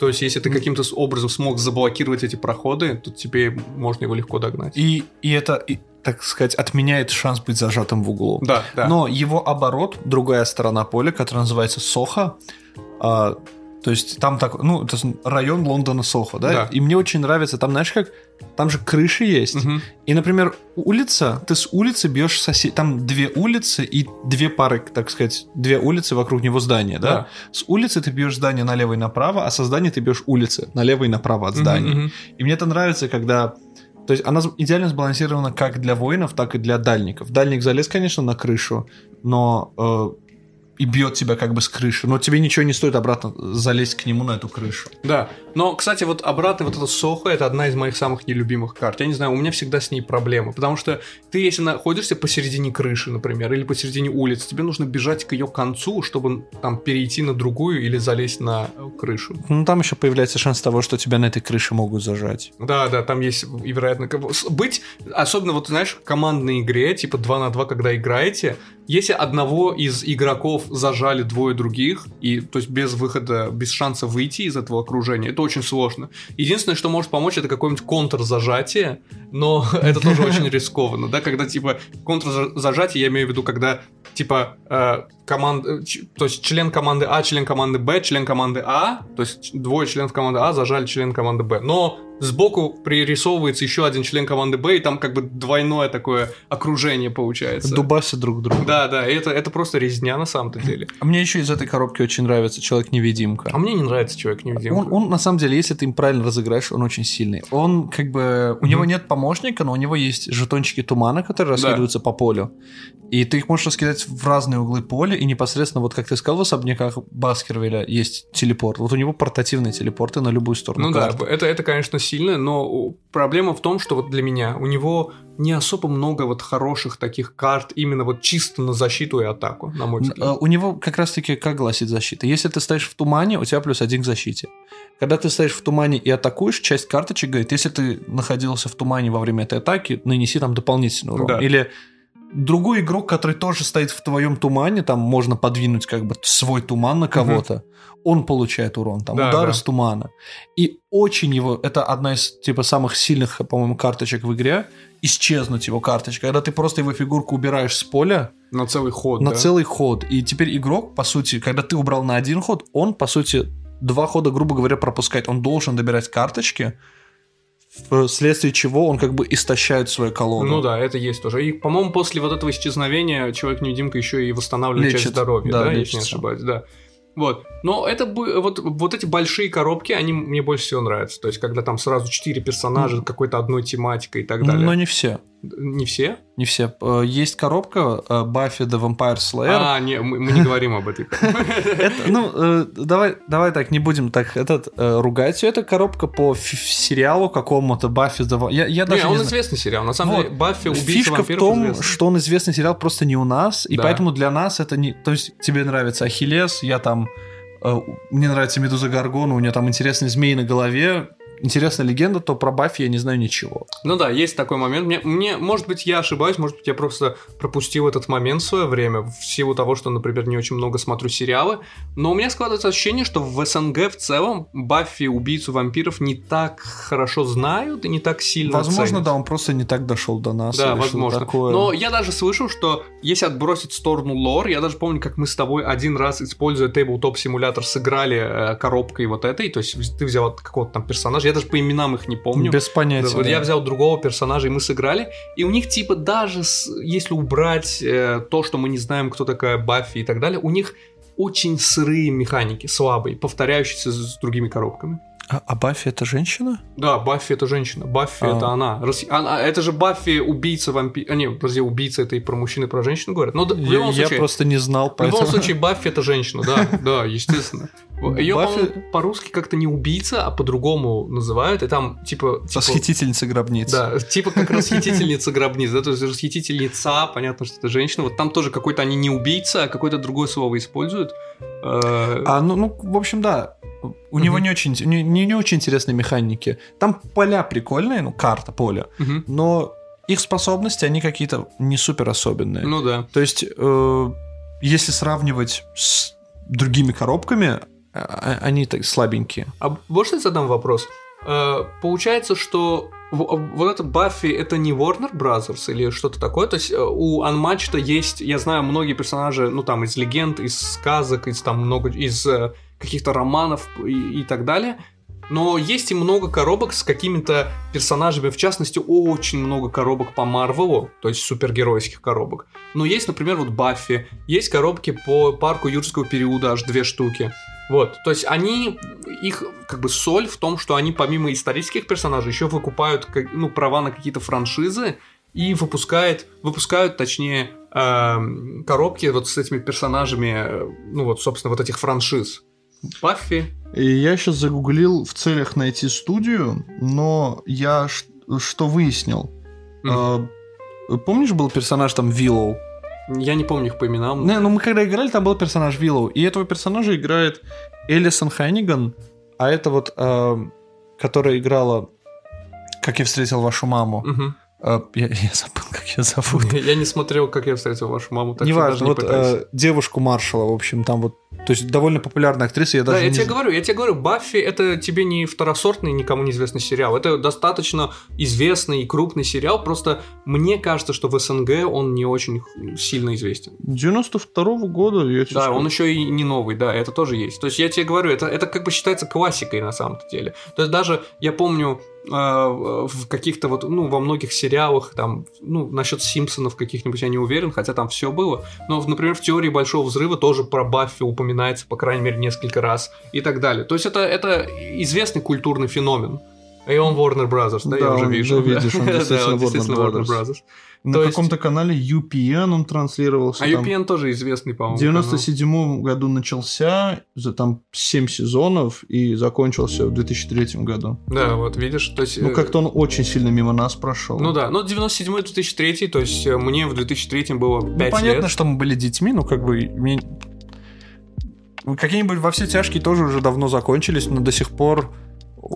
То есть, если ты каким-то образом смог заблокировать эти проходы, то тебе можно его легко догнать. И, и это, и, так сказать, отменяет шанс быть зажатым в углу. Да, да. Но его оборот, другая сторона поля, которая называется Соха, а, то есть там так, ну, это район Лондона Сохо, да? да? И мне очень нравится, там, знаешь, как там же крыши есть. Угу. И, например, улица, ты с улицы бьешь сосед... Там две улицы и две пары, так сказать, две улицы вокруг него здания, да? да. С улицы ты бьешь здание налево и направо, а со здания ты бьешь улицы налево и направо от здания. Угу, угу. И мне это нравится, когда то есть она идеально сбалансирована как для воинов, так и для дальников. Дальник залез, конечно, на крышу, но э, и бьет тебя как бы с крыши. Но тебе ничего не стоит обратно залезть к нему на эту крышу. Да. Но, кстати, вот обратно вот эта Сохо, это одна из моих самых нелюбимых карт. Я не знаю, у меня всегда с ней проблемы. Потому что ты, если находишься посередине крыши, например, или посередине улицы, тебе нужно бежать к ее концу, чтобы там перейти на другую или залезть на крышу. Ну, там еще появляется шанс того, что тебя на этой крыше могут зажать. Да, да, там есть и вероятно... Быть, особенно вот, знаешь, в командной игре, типа 2 на 2, когда играете, если одного из игроков зажали двое других, и то есть без выхода, без шанса выйти из этого окружения, это очень сложно. Единственное, что может помочь, это какое-нибудь контрзажатие, но это тоже очень рискованно, да, когда типа контрзажатие, я имею в виду, когда типа э, команд, э, то есть член команды А, член команды Б, член команды А, то есть двое членов команды А зажали член команды Б. Но сбоку пририсовывается еще один член команды Б, и там как бы двойное такое окружение получается. Дубасы друг друга. Да, да, это, это просто резня на самом-то деле. А мне еще из этой коробки очень нравится Человек-невидимка. А мне не нравится Человек-невидимка. Он, он, на самом деле, если ты им правильно разыграешь, он очень сильный. Он как бы... У mm-hmm. него нет помощника, но у него есть жетончики тумана, которые раскидываются да. по полю. И ты их можешь раскидать в разные углы поля, и непосредственно, вот как ты сказал, в особняках Баскервилля есть телепорт. Вот у него портативные телепорты на любую сторону Ну карты. да, это, это, конечно, сильно, но проблема в том, что вот для меня у него не особо много вот хороших таких карт именно вот чисто на защиту и атаку, на мой взгляд. У него как раз-таки как гласит защита? Если ты стоишь в тумане, у тебя плюс один к защите. Когда ты стоишь в тумане и атакуешь, часть карточек говорит, если ты находился в тумане во время этой атаки, нанеси там дополнительный урон. Да. Или другой игрок, который тоже стоит в твоем тумане, там можно подвинуть как бы свой туман на кого-то, угу. он получает урон, там да, удар да. из тумана. И очень его, это одна из типа самых сильных, по-моему, карточек в игре, исчезнуть его карточка, когда ты просто его фигурку убираешь с поля. На целый ход, На да? целый ход. И теперь игрок, по сути, когда ты убрал на один ход, он, по сути, два хода, грубо говоря, пропускает. Он должен добирать карточки, вследствие чего он как бы истощает свою колонну. Ну да, это есть тоже. И, по-моему, после вот этого исчезновения человек-невидимка еще и восстанавливает Лечит. часть здоровья, да, да если не ошибаюсь, да. Вот. Но это вот, вот эти большие коробки, они мне больше всего нравятся. То есть, когда там сразу четыре персонажа, mm. какой-то одной тематикой и так далее. Но не все. Не все? Не все. Э, есть коробка Buffy the Vampire Slayer. А, не, мы, мы не говорим об этой. Ну, э, давай, давай так, не будем так этот э, ругать. Это коробка по сериалу какому-то Buffy the Я даже он известный сериал. На самом деле, Buffy убийца Фишка в том, что он известный сериал просто не у нас, и поэтому для нас это не... То есть тебе нравится Ахиллес, я там мне нравится Медуза Гаргона, у нее там интересные змеи на голове, интересная легенда, то про Баффи я не знаю ничего. Ну да, есть такой момент. Мне, мне, может быть, я ошибаюсь, может быть, я просто пропустил этот момент в свое время, в силу того, что, например, не очень много смотрю сериалы. Но у меня складывается ощущение, что в СНГ в целом Баффи, убийцу вампиров, не так хорошо знают и не так сильно Возможно, ценят. да, он просто не так дошел до нас. Да, возможно. Такое. Но я даже слышал, что если отбросить в сторону лор, я даже помню, как мы с тобой один раз, используя Tabletop симулятор, сыграли э, коробкой вот этой, то есть ты взял какого-то там персонажа, я даже по именам их не помню. Без понятия. Вот да. я взял другого персонажа, и мы сыграли. И у них, типа, даже с, если убрать э, то, что мы не знаем, кто такая Баффи и так далее, у них очень сырые механики, слабые, повторяющиеся с другими коробками. А, а Баффи это женщина? Да, Баффи это женщина. Баффи А. это она. Рас- она. Это же Баффи убийца вампир. А, не, подожди, убийца это и про мужчин, и про женщин говорят. Да, в Я, любом я случае. просто не знал, В поэтому... любом случае, Баффи это женщина, да, да, естественно. Ее, Баффи- по-русски как-то не убийца, а по-другому называют, и там, типа... типа- Расхитительница гробниц. Да, типа как расхитительница гробниц, да, то есть расхитительница, понятно, что это женщина. Вот там тоже какой-то они не убийца, а какое-то другое слово используют. Э, А, ну, ну, в общем, да. У него не очень, не, не- очень интересные механики. Там поля прикольные, ну, карта поля, но их способности, они какие-то не супер особенные. Ну да. То есть, э, если сравнивать с другими коробками, а- они так слабенькие. А можно я задам вопрос? Э, Получается, что вот это Баффи это не Warner Brothers или что-то такое? То есть э, у Unmatched есть, я знаю, многие персонажи, ну там из легенд, из сказок, из там много, из э, каких-то романов и, и так далее. Но есть и много коробок с какими-то персонажами, в частности, очень много коробок по Марвелу, то есть супергеройских коробок. Но есть, например, вот Баффи, есть коробки по парку юрского периода, аж две штуки. Вот, то есть они, их как бы соль в том, что они помимо исторических персонажей еще выкупают ну, права на какие-то франшизы и выпускают, выпускают, точнее, эм, коробки вот с этими персонажами, э, ну вот, собственно, вот этих франшиз. Баффи, И я сейчас загуглил в целях найти студию, но я что выяснил? Мгм. Э, Помнишь, был персонаж там Виллоу? я не помню их по именам. Не, ну мы когда играли, там был персонаж Виллоу, и этого персонажа играет Элисон Ханниган, а это вот, э, которая играла «Как я встретил вашу маму». Мгм. Э, я, я забыл, как ее зовут. Я не смотрел, как я встретил вашу маму, так Неважно, не вот пытаюсь. э, девушку маршала, в общем, там вот, то есть довольно популярная актриса, я Да, даже я не тебе говорю, я тебе говорю, Баффи это тебе не второсортный, никому неизвестный сериал. Это достаточно известный и крупный сериал. Просто мне кажется, что в СНГ он не очень сильно известен. 92 года, я тебе Да, скажу. он еще и не новый, да, это тоже есть. То есть я тебе говорю, это, это как бы считается классикой на самом деле. То есть даже я помню в каких-то вот, ну, во многих сериалах, там, ну, насчет Симпсонов каких-нибудь я не уверен, хотя там все было. Но, например, в теории Большого Взрыва тоже про Баффи упоминается, по крайней мере, несколько раз и так далее. То есть это, это известный культурный феномен. И он Warner Brothers, да, я Да, уже он- вижу. да, видишь, он Да, действительно действительно Warner Warner Brothers. На То есть- каком-то канале UPN он транслировался. А там. UPN тоже известный, В по-моему. 97 году начался, за там 7 сезонов и закончился в 2003 году. Да, вот видишь, то есть... Ну, э, как-то он очень сильно мимо нас прошел. Ну да, ну 97-2003, то есть э, мне в 2003 было 5 Ну, понятно, лет. что мы были детьми, ну, как бы... Какие-нибудь во все тяжкие тоже уже давно закончились, но до сих пор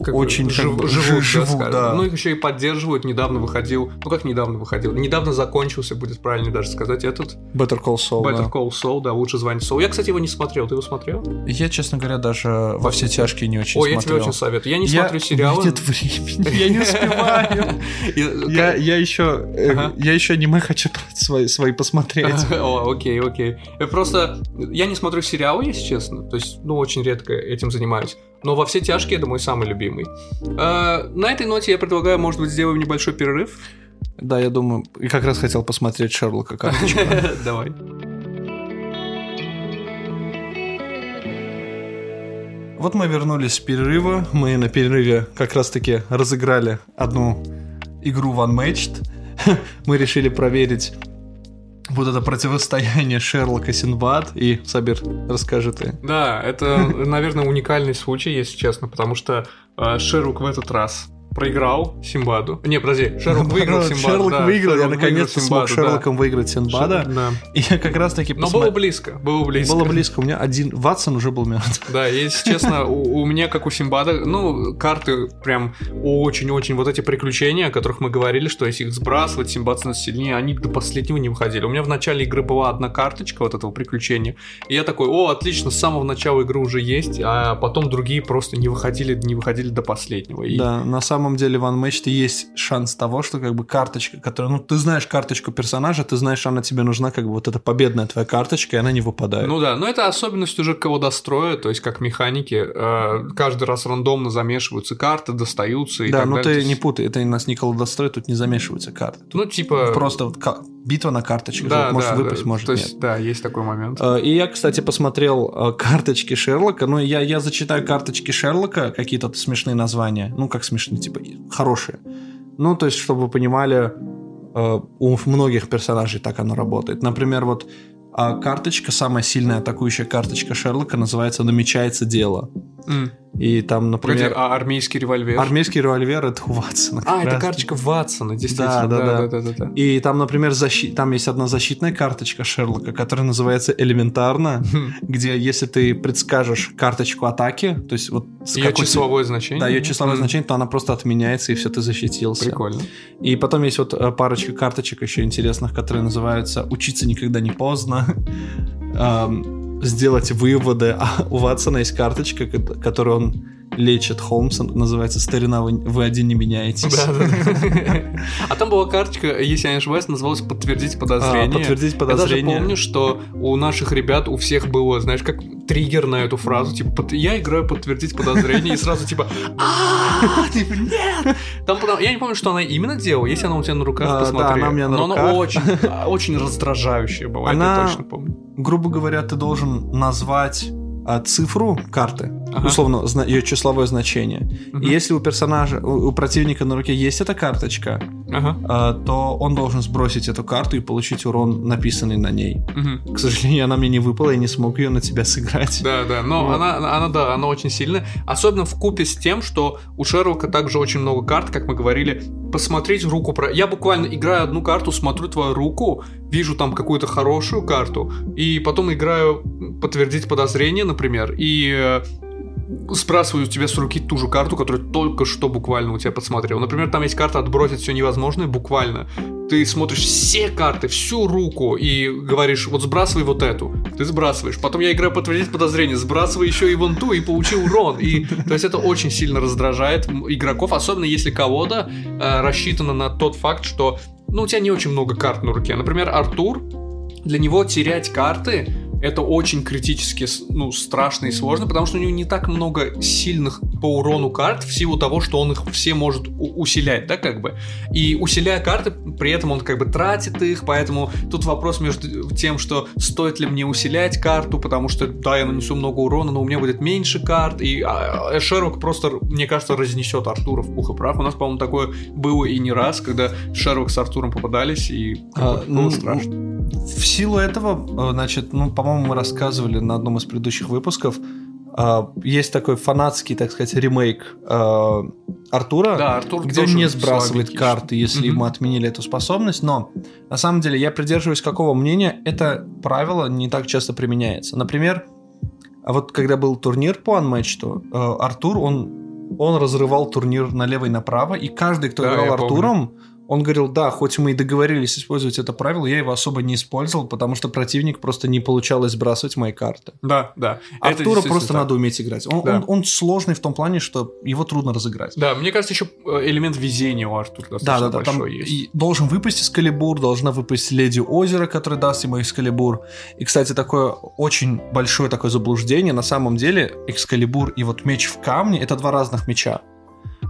Как очень как жив- бы, живут, да, живут, скажем. да. Ну, их еще и поддерживают. Недавно выходил. Ну, как недавно выходил? Недавно закончился, будет правильно даже сказать, этот Better Call Saul, Better да. Call Saul, да, лучше звонить Сол. Я, кстати, его не смотрел. Ты его смотрел? Я, честно говоря, даже во все тяжкие не очень Ой, я тебе смотрел. очень советую. Я не смотрю сериалы. Нет времени, я не успеваю. И- Я, я еще, э, я еще аниме хочу свои, посмотреть. О, окей, окей. Э, Просто я не смотрю сериалы, если честно. То есть, ну, очень редко этим занимаюсь. Но во все тяжкие это мой самый любимый. Э, На этой ноте я предлагаю, может быть, сделаем небольшой перерыв. Да, я думаю, и как раз хотел посмотреть Шерлока карточку. Давай. Вот мы вернулись с перерыва. Мы на перерыве как раз-таки разыграли одну игру в Unmatched. Мы решили проверить вот это противостояние Шерлока Синбад. И, Сабир, расскажи ты. Да, это, наверное, уникальный случай, если честно, потому что э, Шерлок в этот раз проиграл Симбаду. Не, подожди, Шерлок выиграл Симбаду. Шерлок да, выиграл, я наконец-то смог да. Шерлоком выиграть Синбада. Да. И я как раз-таки Но было близко, было близко. Было близко. У меня один... Ватсон уже был мертв. Да, если честно, у, у меня, как у Симбада, ну, карты прям очень-очень, вот эти приключения, о которых мы говорили, что если их сбрасывать, Симбад становится сильнее, они до последнего не выходили. У меня в начале игры была одна карточка вот этого приключения, и я такой, о, отлично, с самого начала игры уже есть, а потом другие просто не выходили, не выходили до последнего. И- Да, на самом деле в Unmatched есть шанс того, что как бы карточка, которая... Ну, ты знаешь карточку персонажа, ты знаешь, она тебе нужна, как бы вот эта победная твоя карточка, и она не выпадает. Ну да, но это особенность уже колодостроя, то есть как механики, э, каждый раз рандомно замешиваются карты, достаются и да, так но далее. То ты не путай, это у нас не колодострой, тут не замешиваются карты. Тут Ну, типа... Просто вот ка- битва на карточках. Да, вот, может да, выпасть, да. может То нет. есть, да, есть такой момент. Э, и я, кстати, посмотрел э, карточки Шерлока. Ну, я, я зачитаю карточки Шерлока, какие-то смешные названия. Ну, как смешные, типа, хорошие. Ну, то есть, чтобы вы понимали, э, у многих персонажей так оно работает. Например, вот а карточка, самая сильная атакующая карточка Шерлока называется «Намечается дело». Mm. И там, например... Погоди, а армейский револьвер? Армейский револьвер — это у Ватсона. А, это карточка Ватсона, действительно. Да, да, да. да, да, да, И там, например, защи... там есть одна защитная карточка Шерлока, которая называется «Элементарно», где если ты предскажешь карточку атаки, то есть вот... Ее числовое значение? Да, ее числовое значение, то она просто отменяется, и все, ты защитился. Прикольно. И потом есть вот э, парочка карточек еще интересных, которые называются «Учиться никогда не поздно», сделать выводы. А у Ватсона есть карточка, которую он лечит Холмса, называется «Старина, вы, вы один не меняетесь». Да, да. А там была карточка, если я не ошибаюсь, называлась «Подтвердить подозрение». А, подтвердить подозрение. Я даже помню, что у наших ребят, у всех было, знаешь, как триггер на эту фразу, типа, я играю «Подтвердить подозрение», и сразу типа а типа, нет! Там, я не помню, что она именно делала, если она у тебя на руках, а, посмотри. Да, она у меня на руках. Но она очень, очень раздражающая бывает, я точно помню. Грубо говоря, ты должен назвать а, цифру карты, ага. условно, ее числовое значение. Угу. И если у персонажа, у, у противника на руке есть эта карточка, ага. а, то он должен сбросить эту карту и получить урон, написанный на ней. Угу. К сожалению, она мне не выпала, я не смог ее на тебя сыграть. Да, да, но вот. она, она, да, она очень сильная. Особенно в купе с тем, что у Шерлока также очень много карт, как мы говорили. Посмотреть руку про. Я буквально играю одну карту, смотрю твою руку, вижу там какую-то хорошую карту, и потом играю подтвердить подозрение, например, и э, сбрасываю у тебя с руки ту же карту, которую только что буквально у тебя подсмотрел. Например, там есть карта «Отбросить все невозможное», буквально. Ты смотришь все карты, всю руку и говоришь, вот сбрасывай вот эту. Ты сбрасываешь. Потом я играю подтвердить подозрение, сбрасывай еще и вон ту и получи урон. И, то есть это очень сильно раздражает игроков, особенно если колода э, рассчитана на тот факт, что ну, у тебя не очень много карт на руке. Например, Артур, для него терять карты это очень критически, ну, страшно и сложно, потому что у него не так много сильных по урону карт в силу того, что он их все может усилять, да, как бы. И усиляя карты, при этом он как бы тратит их, поэтому тут вопрос между тем, что стоит ли мне усилять карту, потому что, да, я нанесу много урона, но у меня будет меньше карт, и а, Шерлок просто, мне кажется, разнесет Артура в пух и прав. У нас, по-моему, такое было и не раз, когда Шерлок с Артуром попадались, и а, было ну, страшно. В силу этого, э, значит, ну, по-моему, по-моему, мы рассказывали на одном из предыдущих выпусков. Uh, есть такой фанатский, так сказать, ремейк uh, Артура, да, Артур где он не сбрасывает карты, если mm-hmm. ему отменили эту способность. Но на самом деле я придерживаюсь какого мнения, это правило не так часто применяется. Например, вот когда был турнир по анмэчту, uh, Артур, он, он разрывал турнир налево и направо, и каждый, кто да, играл Артуром, помню он говорил, да, хоть мы и договорились использовать это правило, я его особо не использовал, потому что противник просто не получалось сбрасывать мои карты. Да, да. Артура просто так. надо уметь играть. Он, да. он, он сложный в том плане, что его трудно разыграть. Да, мне кажется, еще э, элемент везения у Артура достаточно да, да, да, большой там есть. И должен выпасть Эскалибур, должна выпасть Леди Озера, который даст ему Экскалибур. И, кстати, такое очень большое такое заблуждение. На самом деле Экскалибур и вот меч в камне — это два разных меча.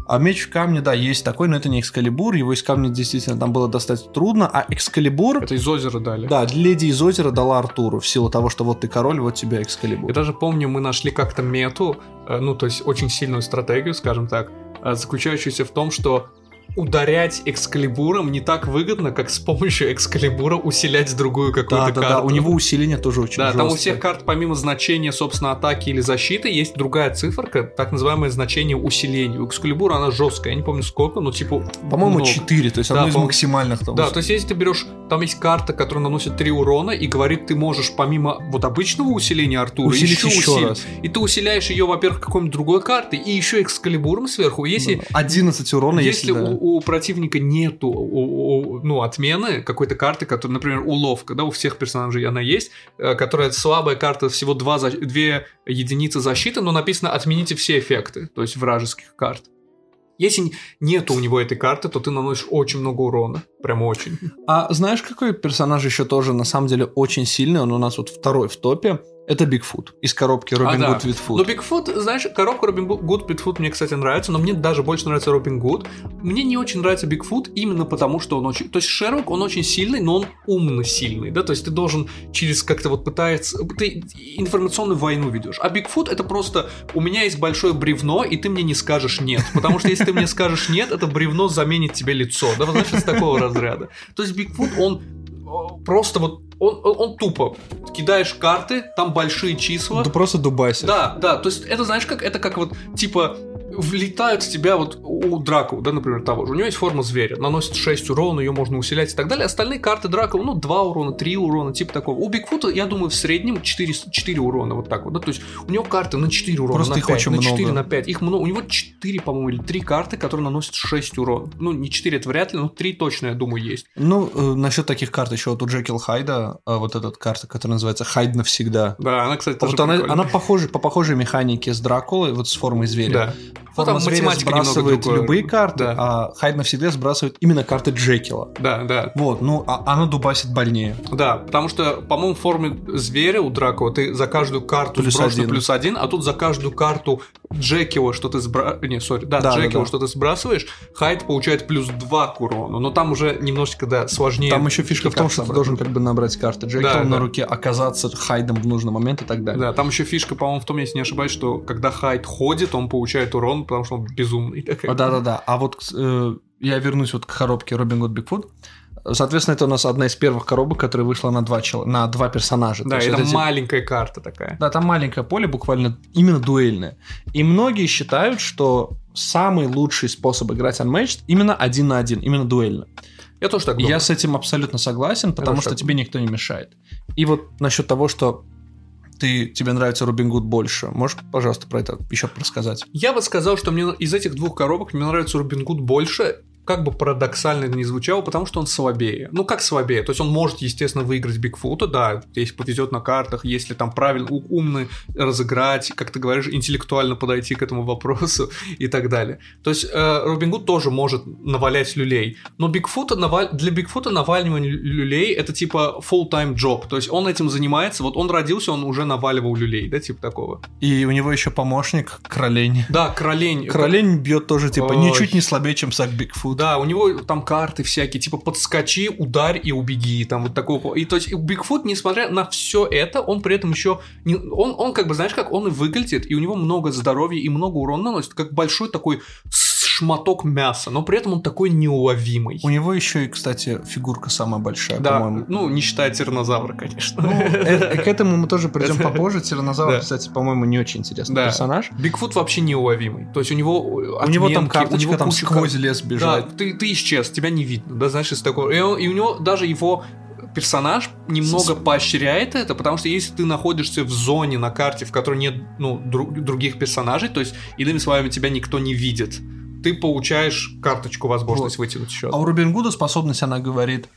А меч в камне, да, есть такой, но это не Экскалибур. Его из камня действительно там было достать трудно. А Экскалибур... Это из озера дали. Да, леди из озера дала Артуру в силу того, что вот ты король, вот тебе Экскалибур. Я даже помню, мы нашли как-то мету, э, ну, то есть очень сильную стратегию, скажем так, э, заключающуюся в том, что ударять экскалибуром не так выгодно, как с помощью экскалибура усилять другую какую-то да, карту. Да, да, у него усиление тоже очень Да, жесткое. там у всех карт помимо значения, собственно, атаки или защиты, есть другая циферка, так называемое значение усиления. У экскалибура она жесткая, я не помню сколько, но типа По-моему, 4, то есть да, одно из максимальных. Там, да, то есть если ты берешь, там есть карта, которая наносит 3 урона и говорит, ты можешь помимо вот обычного усиления Артура Усилить еще, еще усилить. Раз. И ты усиляешь ее, во-первых, какой-нибудь другой картой и еще экскалибуром сверху. Если, 11 урона, если, если да. у, у противника нету у, у, ну, отмены какой-то карты, которая, например, уловка, да, у всех персонажей она есть, э, которая слабая карта, всего два, две единицы защиты, но написано «отмените все эффекты», то есть вражеских карт. Если нету у него этой карты, то ты наносишь очень много урона. Прям очень. А знаешь, какой персонаж еще тоже на самом деле очень сильный? Он у нас вот второй в топе. Это Бигфут из коробки Робин а, Гуд да. Бигфут. Но Бигфут, знаешь, коробка Робин Гуд Бигфут мне, кстати, нравится, но мне даже больше нравится Робин Гуд. Мне не очень нравится Бигфут именно потому, что он очень... То есть Шерлок, он очень сильный, но он умно сильный, да, то есть ты должен через как-то вот пытается... Ты информационную войну ведешь. А Бигфут это просто у меня есть большое бревно, и ты мне не скажешь нет. Потому что если ты мне скажешь нет, это бревно заменит тебе лицо, да, значит, с такого разряда. То есть Бигфут, он просто вот он, он, он тупо кидаешь карты, там большие числа. Да просто дубасишь. Да, да, то есть это знаешь как, это как вот типа влетают в тебя вот у Дракова, да, например, того же. У него есть форма зверя, наносит 6 урона, ее можно усилять и так далее. Остальные карты Дракова, ну, 2 урона, 3 урона, типа такого. У Бигфута, я думаю, в среднем 4, 4 урона, вот так вот, да, то есть у него карты на 4 урона, Просто на их 5, очень на 4, много. на 5. Их много, у него 4, по-моему, или 3 карты, которые наносят 6 урона. Ну, не 4, это вряд ли, но 3 точно, я думаю, есть. Ну, э, насчет таких карт еще вот у Джекил Хайда, э, вот эта карта, которая называется Хайд навсегда. Да, она, кстати, тоже вот она, она похожа, по похожей механике с Дракулой, вот с формой зверя. Да. Ну, там математика сбрасывает любые карты, Да. а Хайд навсегда сбрасывает именно карты Джекила. Да, да. Вот, ну, а она дубасит больнее. Да, потому что, по-моему, в форме зверя у Дракова ты за каждую карту Плюс один. плюс один, а тут за каждую карту Джекила, что ты сбрасываешь... Не, сори, да, Да, да, Джекила, да. что ты сбрасываешь, Хайд получает плюс 2 к урону. Но там уже немножечко, да, сложнее. Там еще фишка в том, что ты собрать. должен как бы набрать карты Джекила Да, на да. руке, оказаться Хайдом в нужный момент и так далее. Да, там еще фишка, по-моему, в том, если не ошибаюсь, что когда Хайд ходит, он получает урон, потому что он безумный. Да-да-да. А вот э, я вернусь вот к коробке Робин Гуд Бигфут. Соответственно, это у нас одна из первых коробок, которая вышла на два, чел... на два персонажа. Да, это эти- маленькая карта такая. Да, там маленькое поле, буквально именно дуэльное. И многие считают, что самый лучший способ играть Unmatched именно один на один, именно дуэльно. Я тоже так думаю. я с этим абсолютно согласен, потому что так тебе никто не мешает. И вот насчет того, что ты, тебе нравится Робин Гуд больше, можешь, пожалуйста, про это еще рассказать? Я бы сказал, что мне из этих двух коробок мне нравится Робин Гуд больше, как бы парадоксально это ни звучало, потому что он слабее. Ну, как слабее? То есть он может, естественно, выиграть Бигфута, да, если повезет на картах, если там правильно, умно разыграть, как ты говоришь, интеллектуально подойти к этому вопросу и так далее. То есть э, Робин Гуд тоже может навалять люлей, но Бигфута наваль... для Бигфута наваливание люлей это типа full-time job, то есть он этим занимается, вот он родился, он уже наваливал люлей, да, типа такого. И у него еще помощник Кролень. Да, Кролень. Кролень бьет тоже, типа, Ой. ничуть не слабее, чем Сак Бигфут. Да, у него там карты всякие, типа подскочи, ударь и убеги, там вот такого. И то есть Бигфут, несмотря на все это, он при этом еще не, он, он как бы знаешь как он и выглядит, и у него много здоровья и много урона наносит, как большой такой шматок мяса, но при этом он такой неуловимый. У него еще и, кстати, фигурка самая большая, Да, по-моему. ну не считая тиранозавра, конечно. Ну, э, К этому мы тоже придем попозже. Тиранозавр, Да. кстати, по-моему, не очень интересный Да. персонаж. Бигфут вообще неуловимый. То есть у него У него там отменки, у карточка, него там куча сквозь лес Да, бежать. ты, ты исчез, тебя не видно, да, знаешь, из такого. И, он- и у него даже его персонаж немного поощряет это, потому что если ты находишься в зоне на карте, в которой нет ну, дру- других персонажей, то есть, иными словами, тебя никто не видит, ты получаешь карточку, возможность вытянуть счет. А у Робин Гуда способность, она говорит,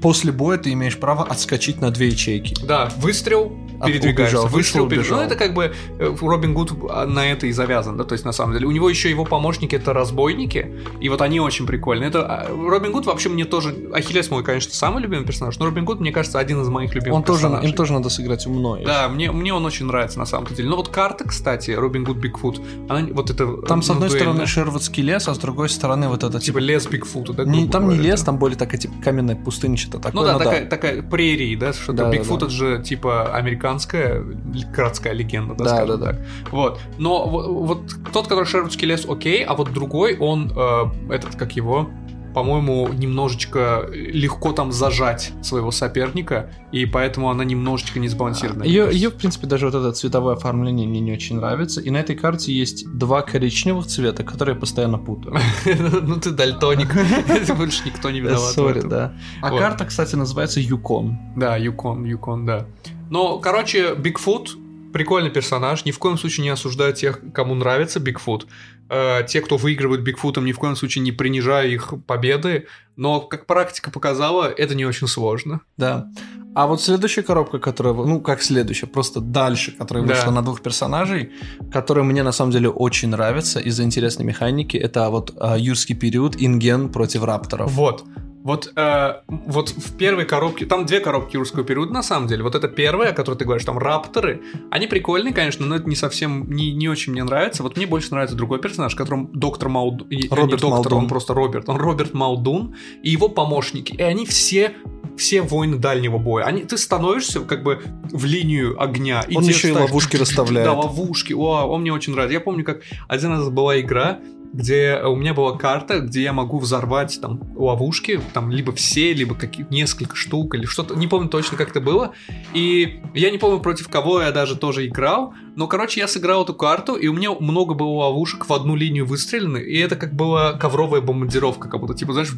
после боя ты имеешь право отскочить на две ячейки. Да, выстрел, передвигаешься. убежал, выстрел, вышел, передвигаешься. Ну, это как бы э, Робин Гуд а, на это и завязан, да, то есть на самом деле. У него еще его помощники это разбойники, и вот они очень прикольные. Это а, Робин Гуд вообще мне тоже... Ахиллес мой, конечно, самый любимый персонаж, но Робин Гуд, мне кажется, один из моих любимых Он тоже, персонажей. им тоже надо сыграть умно. Да, мне, мне он очень нравится на самом деле. Но вот карта, кстати, Робин Гуд Бигфут, она вот это... Там, с ну, одной дуэльная. стороны, Шервудский лес, а с другой стороны, вот это, Типа типа... лес Бигфута, да? не- там не говоря, лес, да? там более такая, типа, каменная пустыня, что-то такое. Ну да, но такая, такая прерии, да, что-то. Да, да, Бигфут да. это же типа американская городская легенда, да, Да, скажем да, да. так. Вот. Но во- вот, тот, который Шервудский лес, окей, а вот другой, он, э, этот, как его, по-моему, немножечко легко там зажать своего соперника, и поэтому она немножечко не сбалансирована. Ее, ее, в принципе, даже вот это цветовое оформление мне не очень нравится. И на этой карте есть два коричневых цвета, которые я постоянно путаю. Ну ты дальтоник, больше никто не виноват. Sorry, да. А карта, кстати, называется Юкон. Да, Юкон, Юкон, да. Но, короче, Бигфут прикольный персонаж. Ни в коем случае не осуждаю тех, кому нравится Бигфут. Э, те, кто выигрывают Бигфутом, ни в коем случае не принижаю их победы. Но, как практика показала, это не очень сложно. Да. А вот следующая коробка, которая, ну, как следующая, просто дальше, которая Да. вышла на двух персонажей, которые мне на самом деле очень нравятся из-за интересной механики, это вот а, юрский период Инген против Рапторов. Вот. Вот, э, вот в первой коробке, там две коробки юрского периода на самом деле. Вот это первая, о которой ты говоришь, там рапторы. Они прикольные, конечно, но это не совсем, не, не очень мне нравится. Вот мне больше нравится другой персонаж, которым доктор Маудун. Роберт доктор, Малдун. он просто Роберт. Он Роберт Маудун и его помощники. И они все все воины дальнего боя. Они, ты становишься как бы в линию огня. Он тебе еще и ставят- ловушки расставляет. Да, ловушки. О, он мне очень нравится. Я помню, как один раз была игра, где у меня была карта, где я могу взорвать там ловушки, там либо все, либо какие несколько штук или что-то, не помню точно, как это было. И я не помню, против кого я даже тоже играл, но, короче, я сыграл эту карту, и у меня много было ловушек в одну линию выстрелены, и это как была ковровая бомбардировка, как будто, типа, знаешь,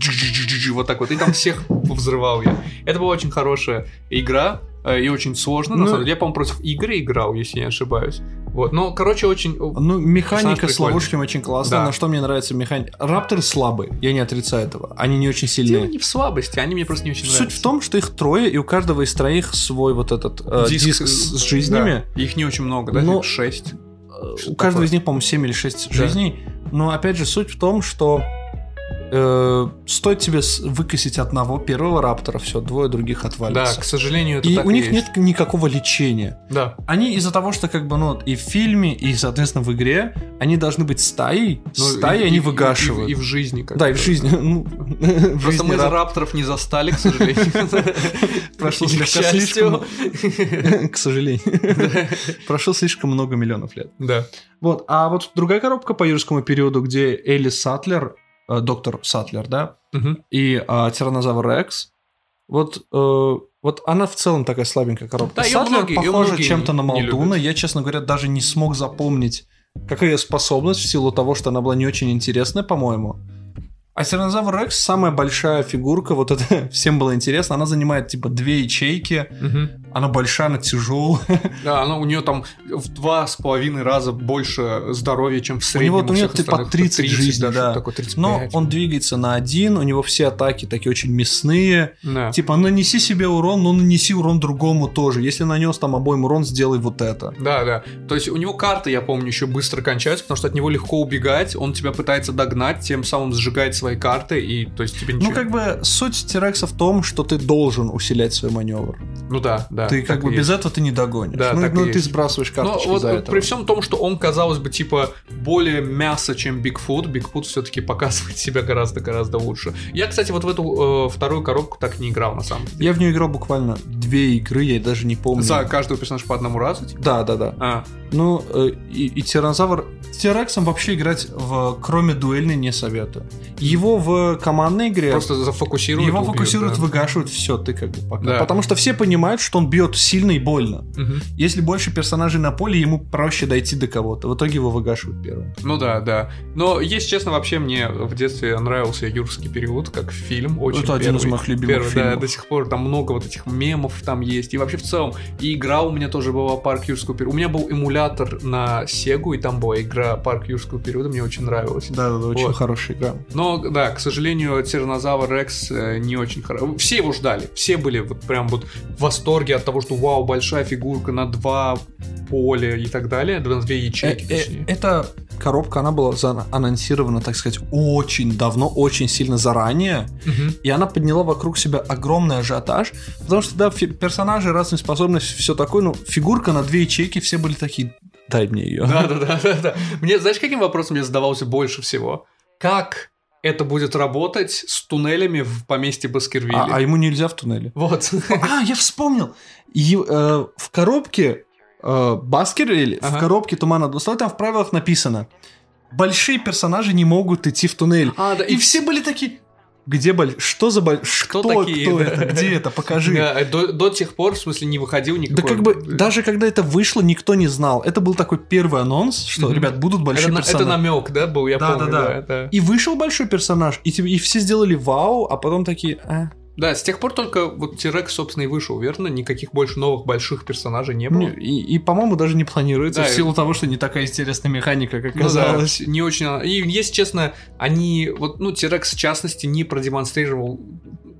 вот так вот, и там всех взрывал я. Это была очень хорошая игра, э, и очень сложно, на Ну- самом деле. Я, по-моему, против игры играл, если я не ошибаюсь. Вот, но, короче, очень... Ну, механика с ловушками очень классная. Да. На что мне нравится механика? Рапторы слабые, я не отрицаю этого. Они не очень Дело сильные. не в слабости, они мне просто не очень Суть нравятся. в том, что их трое, и у каждого из троих свой вот этот э, диск, с, с жизнями. Да, Их не очень много, да? Но- шесть. Э, Что У каждого такое? из них, по-моему, 7 или 6 Да. жизней. Но опять же, суть в том, что э, стоит тебе выкосить одного первого раптора, все, двое других Да, отвалится. к сожалению, это и так у и них есть. нет никакого лечения. Да. Они из-за того, что как бы, ну, и в фильме, и, соответственно, в игре, они должны быть стаей, Ну, стаей и- они и- выгашивают. И, и в жизни. Как да, и в жизни. Ну, в Просто жизни мы рап- рапторов не застали, к сожалению. Прошло слегка слишком... К сожалению. Прошло слишком много миллионов лет. Да. Вот, а вот другая коробка по юрскому периоду, где Элли Сатлер, доктор Сатлер, да, Мгм. и э, Тиранозавр Рекс, вот, э, вот она в целом такая слабенькая коробка. Да, Сатлер многие- похожа чем-то на Молдуна. Я, честно говоря, даже не смог запомнить, какая ее способность в силу того, что она была не очень интересная, по-моему. А Тиранозавр Рекс самая большая фигурка, вот это всем было интересно. Она занимает типа две ячейки, Мгм. Она большая, она тяжелая. Да, она у нее там в два с половиной раза больше здоровья, чем в У среднем. него, у него всех типа остальных. 30 жизней, даже, да. Такой 35. Но он двигается на один, у него все атаки такие очень мясные. Да. Типа, нанеси себе урон, но нанеси урон другому тоже. Если нанес там обоим урон, сделай вот это. Да, да. То есть у него карты, я помню, еще быстро кончаются, потому что от него легко убегать, он тебя пытается догнать, тем самым сжигает свои карты, и то есть тебе ничего... Ну, как бы суть Терекса в том, что ты должен усилять свой маневр. Ну да, да. Ты так как бы и без есть. этого ты не догонишь. Да, ну, ну, ты есть. сбрасываешь Но карточки вот за э, этого. при всем том, что он, казалось бы, типа более мясо, чем Бигфут, Бигфут все-таки показывает себя гораздо-гораздо лучше. Я, кстати, вот в эту э, вторую коробку так не играл, на самом деле. Я в нее играл буквально две игры, я даже не помню. За каждого персонажа по одному разу, типа? Да, да, да. А, Ну, э, и, и Тиранозавр... Терексом вообще играть в кроме дуэльной не советую. Его в командной игре... просто зафокусируют Его убьют, фокусируют, да. выгашивают, все, ты как бы пока. Да. Потому что все понимают, что он бьет сильно и больно. Мгм. Если больше персонажей на поле, ему проще дойти до кого-то. В итоге его выгашивают первым. Ну да, да. Но, если честно, вообще мне в детстве нравился «Юрский период» как фильм. Очень Это один из первый. моих любимых Первый, да, фильмов. до сих пор там много вот этих мемов там есть. И вообще в целом, и игра у меня тоже была «Парк Юрского периода». У меня был эмулятор на Сегу, и там была игра «Парк Юрского периода», мне очень нравилось. Да, да, да, очень Вот. хорошая игра. Но, да, к сожалению, Тиранозавр Рекс э, не очень хорошо. Все его ждали. Все были вот прям вот в восторге от того, что вау, большая фигурка на два поля и так далее. На две ячейки, Э, э, точнее. Эта коробка, она была анонсирована, так сказать, очень давно, очень сильно заранее. Мгм. И она подняла вокруг себя огромный ажиотаж, потому что, да, персонажи, разные способности, все такое, ну, фигурка на две ячейки, все были такие, дай мне ее. Да, да, да, да, да. Мне, знаешь, каким вопросом я задавался больше всего? Как это будет работать с туннелями в поместье Баскервилли? А, а ему нельзя в туннеле. Вот. А, я вспомнил. И, э, в коробке э, Баскервиль, в коробке Тумана Достоя, там в правилах написано, большие персонажи не могут идти в туннель. А, да, И все были такие, где боль... Что за боль... Кто Кто, такие, кто да? это? Где это? Покажи. Да, до, до тех пор, в смысле, не выходил Да никакой... как бы, даже когда это вышло, никто не знал. Это был такой первый анонс, что, Мгм. ребят, будут большие это, на- персонажи. это намек, да, был, я Да, помню, да, да, да. да. И вышел большой персонаж, и, тебе- и все сделали вау, а потом такие, а, Да, с тех пор только вот Тирекс, собственно, и вышел, верно? Никаких больше новых больших персонажей не было. Не, И, и, по-моему, даже не планируется, Да, в и- силу того, что не такая интересная механика, как Ну да, казалось. не очень... И, если честно, они... Вот, ну, Тирекс, в частности, не продемонстрировал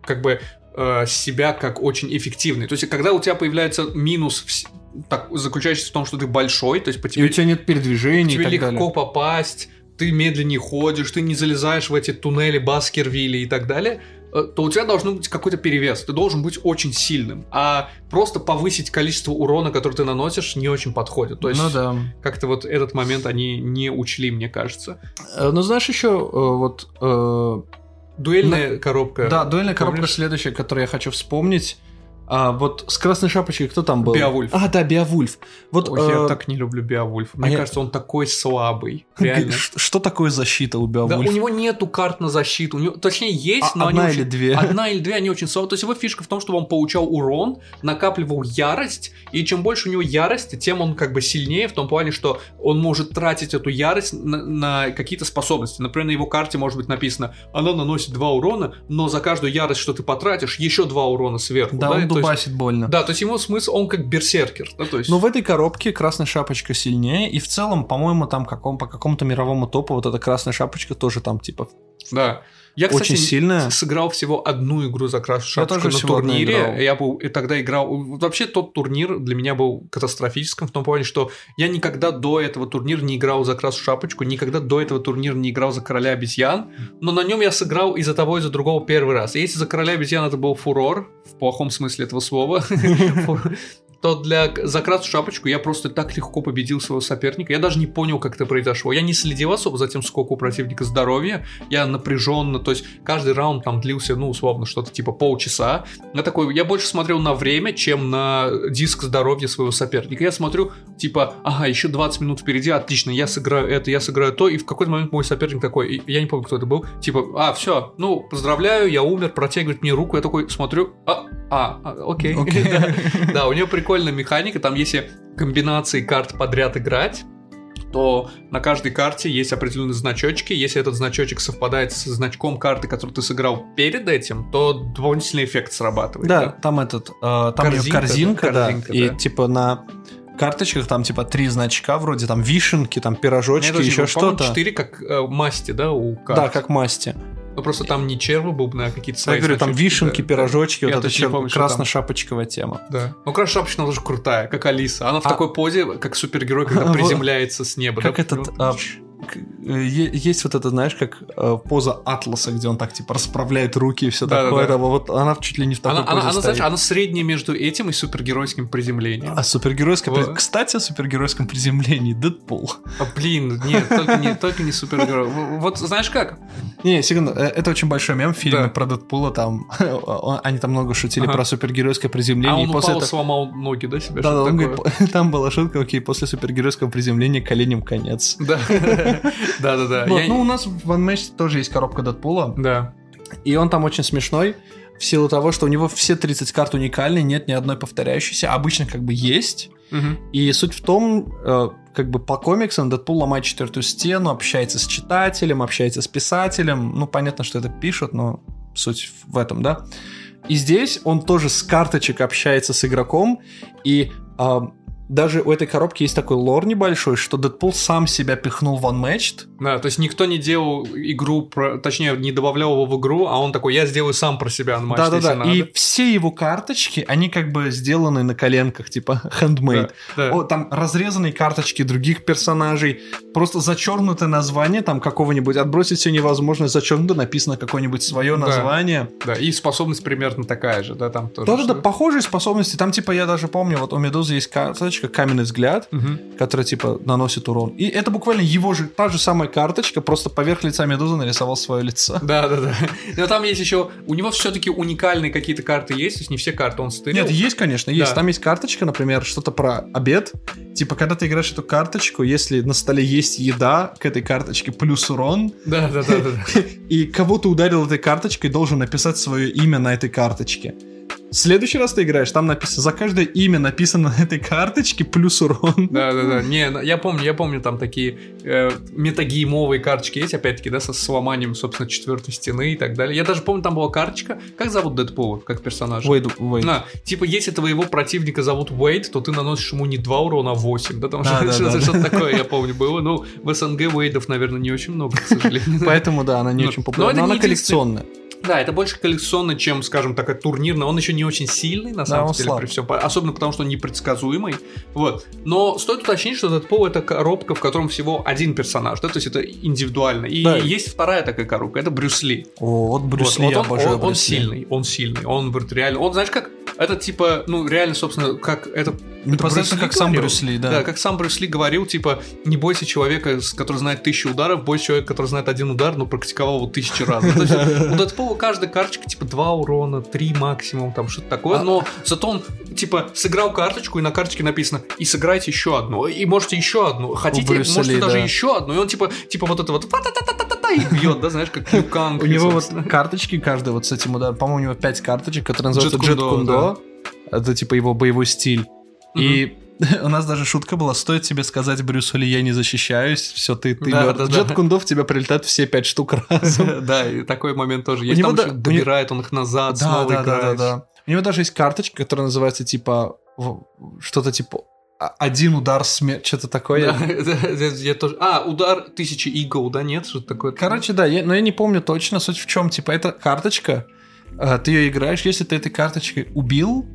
как бы э, себя как очень эффективный. То есть, когда у тебя появляется минус так, заключающийся в том, что ты большой, то есть по тебе... И у тебя нет передвижений Тебе и легко далее. попасть, ты медленнее ходишь, ты не залезаешь в эти туннели Баскервилли и так далее, то у тебя должен быть какой-то перевес. Ты должен быть очень сильным. А просто повысить количество урона, который ты наносишь, не очень подходит. То есть Ну да. как-то вот этот момент они не учли, мне кажется. Э, Ну знаешь еще э, вот... э, Дуэльная коробка. Да, дуэльная коробка Помнишь? следующая, которую я хочу вспомнить. А, вот с красной шапочкой кто там был? Беовульф. А, да, Беовульф. Вот Ой, я э, так не люблю Беовульф. Мне а я- кажется, он такой слабый. Реально. что такое защита у Да, Беовульфа? у него нету карт на защиту. У него, точнее, есть, А, но одна они или очень- две? Одна или две, они очень слабые. То есть его фишка в том, чтобы он получал урон, накапливал ярость, и чем больше у него ярости, тем он как бы сильнее в том плане, что он может тратить эту ярость на, на какие-то способности. Например, на его карте может быть написано, она наносит 2 урона, но за каждую ярость, что ты потратишь, еще 2 урона сверху. Да, да, то есть- больно. да, то есть ему смысл, он как берсеркер. Да, то есть... Но в этой коробке красная шапочка сильнее, и в целом, по-моему, там каком, по какому-то мировому топу вот эта красная шапочка тоже там типа Да. Я, кстати, очень сильная. сыграл всего одну игру за красную шапочку на турнире. Я был и тогда играл. Вообще тот турнир для меня был катастрофическим в том плане, что я никогда до этого турнира не играл за красную шапочку, никогда до этого турнира не играл за короля обезьян, но на нем я сыграл и за того, и за другого первый раз. И если за короля обезьян это был фурор, в плохом смысле этого слова, то для за красную шапочку я просто так легко победил своего соперника. Я даже не понял, как это произошло. Я не следил особо за тем, сколько у противника здоровья. Я напряженно, то есть каждый раунд там длился, ну, условно, что-то типа полчаса. Я такой, я больше смотрел на время, чем на диск здоровья своего соперника. Я смотрю, типа, ага, еще 20 минут впереди, отлично, я сыграю это, я сыграю то, и в какой-то момент мой соперник такой, я не помню, кто это был, типа, а, все, ну, поздравляю, я умер, протягивает мне руку, я такой смотрю, а, а, а, окей. Окей. Да. Да, у нее прикольная механика, там если комбинации карт подряд играть, то на каждой карте есть определенные значочки. Если этот значочек совпадает с значком карты, которую ты сыграл перед этим, то дополнительный эффект срабатывает. Да, там этот, э, там Корзинка, корзинка, да, да, корзинка, и да. типа на карточках там типа три значка вроде там вишенки, там пирожочки, Нет, еще что-то. четыре как э, масти, да, у карт. Да, как масти. Ну просто там не червы бубны, а какие-то Я свои говорю, там вишенки, да. пирожочки, Я вот помню, что красно-шапочковая тема. Да. Ну, она тоже крутая, как Алиса. Она в А- такой позе, как супергерой, когда приземляется с неба. Как да? этот, а, есть вот это, знаешь, как э, поза Атласа, где он так типа расправляет руки и все Да-да-да. такое. там, вот она чуть ли не в такой Она, она, позе она, стоит. знаешь, она средняя между этим и супергеройским приземлением. А супергеройское... Вот. Кстати, о супергеройском приземлении. Дэдпул. А, блин, нет, только не, только не супергерой. Вот знаешь как? Не, секунду, э, это очень большой мем в фильме Да. про Дэдпула, там он- они там много шутили про супергеройское А приземление. он и после упал, сломал ноги, да, себе? Да, да, он там была шутка, окей, после супергеройского приземления коленям конец. Да, да, да, да. Вот, Я- ну, у нас в One Match тоже есть коробка Дэдпула, Да. и он там очень смешной в силу того, что у него все 30 карт уникальны, нет ни одной повторяющейся, обычно как бы есть. Мгм. И суть в том, э, как бы по комиксам Дэдпул ломает четвертую стену, общается с читателем, общается с писателем. Ну, понятно, что это пишут, но суть в этом, да. И здесь он тоже с карточек общается с игроком, и а, даже у этой коробки есть такой лор небольшой, что Дэдпул сам себя пихнул в Unmatched. Да, то есть никто не делал игру, про- точнее, не добавлял его в игру, а он такой, я сделаю сам про себя если Да-да-да. И все его карточки, они как бы сделаны на коленках, типа handmade. Да, да. О, там разрезанные карточки других персонажей, просто зачеркнутое название там какого-нибудь, отбросить все невозможно, зачеркнуто написано какое-нибудь свое Да. название. Да, и способность примерно такая же, да, там тоже. Да-да-да, похожие способности. Там, типа, я даже помню, вот у Медузы есть карточка «Каменный взгляд», Мгм. которая, типа, наносит урон. И это буквально его же, та же самая карточка, просто поверх лица Медузы нарисовал свое лицо. Да, да, да. Но там есть еще. У него все-таки уникальные какие-то карты есть, то есть не все карты он стырил. Нет, есть, конечно, есть. Да. Там есть карточка, например, что-то про обед. Типа, когда ты играешь эту карточку, если на столе есть еда, к этой карточке плюс урон, Да, да, да, да. да. и кого ты ударил этой карточкой, должен написать свое имя на этой карточке. В следующий раз ты играешь, там написано, за каждое имя написано на этой карточке плюс урон. Да, да, да. Не, ну, я помню, я помню, там такие э, метагеймовые карточки есть, опять-таки, да, со сломанием, собственно, четвертой стены и так далее. Я даже помню, там была карточка. Как зовут Дэдпула, как персонажа? Уэйд, Уэйд. На, типа, если твоего противника зовут Уэйд, то ты наносишь ему не 2 урона, а 8. Да, там Да, да, что-то да, что-то такое, я помню, было. Ну, в СНГ Уэйдов, наверное, не очень много, к сожалению. Поэтому, да, она не Ну, очень но популярна, но она коллекционная. Да, это больше коллекционно, чем, скажем так, турнирно. Он еще не очень сильный, на самом он деле, слаб. при всем. Особенно потому, что он непредсказуемый. Вот. Но стоит уточнить, что Дэдпул это коробка, в котором всего один персонаж, да, то есть это индивидуально. И Да. есть вторая такая коробка, это Брюс Ли. О, вот Брюс Вот, Ли, вот он, обожаю он- он Брюс Ли. сильный, он сильный, он вот реально, он знаешь как, это типа, ну реально, собственно, как это Непосредственно Брюс Ли как сам говорил? Брюс Ли, да. Да, как сам Брюс Ли говорил, типа, не бойся человека, который знает тысячу ударов, бойся человека, который знает один удар, но практиковал его тысячи раз. Ну, то есть, у Дэдпула каждая карточка, типа, два урона, три максимум, там что-то такое, А- но зато он, типа, сыграл карточку, и на карточке написано, и сыграйте еще одну, и можете еще одну, хотите, можете Ли, даже да. еще одну, и он, типа, типа вот это вот, и бьет, да, знаешь, как Люканг. У него вот карточки каждая вот с этим ударом. По-моему, у него пять карточек, которые называются Джет Кундо. Это типа его боевой стиль. И у нас даже шутка была, стоит тебе сказать Брюсу Ли, я не защищаюсь, все, ты, ты Да, мертв. да, Джет да. Кундо в тебя прилетают все пять штук разом. Да, и такой момент тоже есть. Там еще добирает он их назад, снова да, да, да. У него даже есть карточка, которая называется типа что-то типа а- один удар смерти, что-то такое. Я тоже. А, удар тысячи игл, да, нет, что такое? Короче, да, но я не помню точно суть в чем. Типа, это карточка, э, ты ее играешь, если ты этой карточкой убил,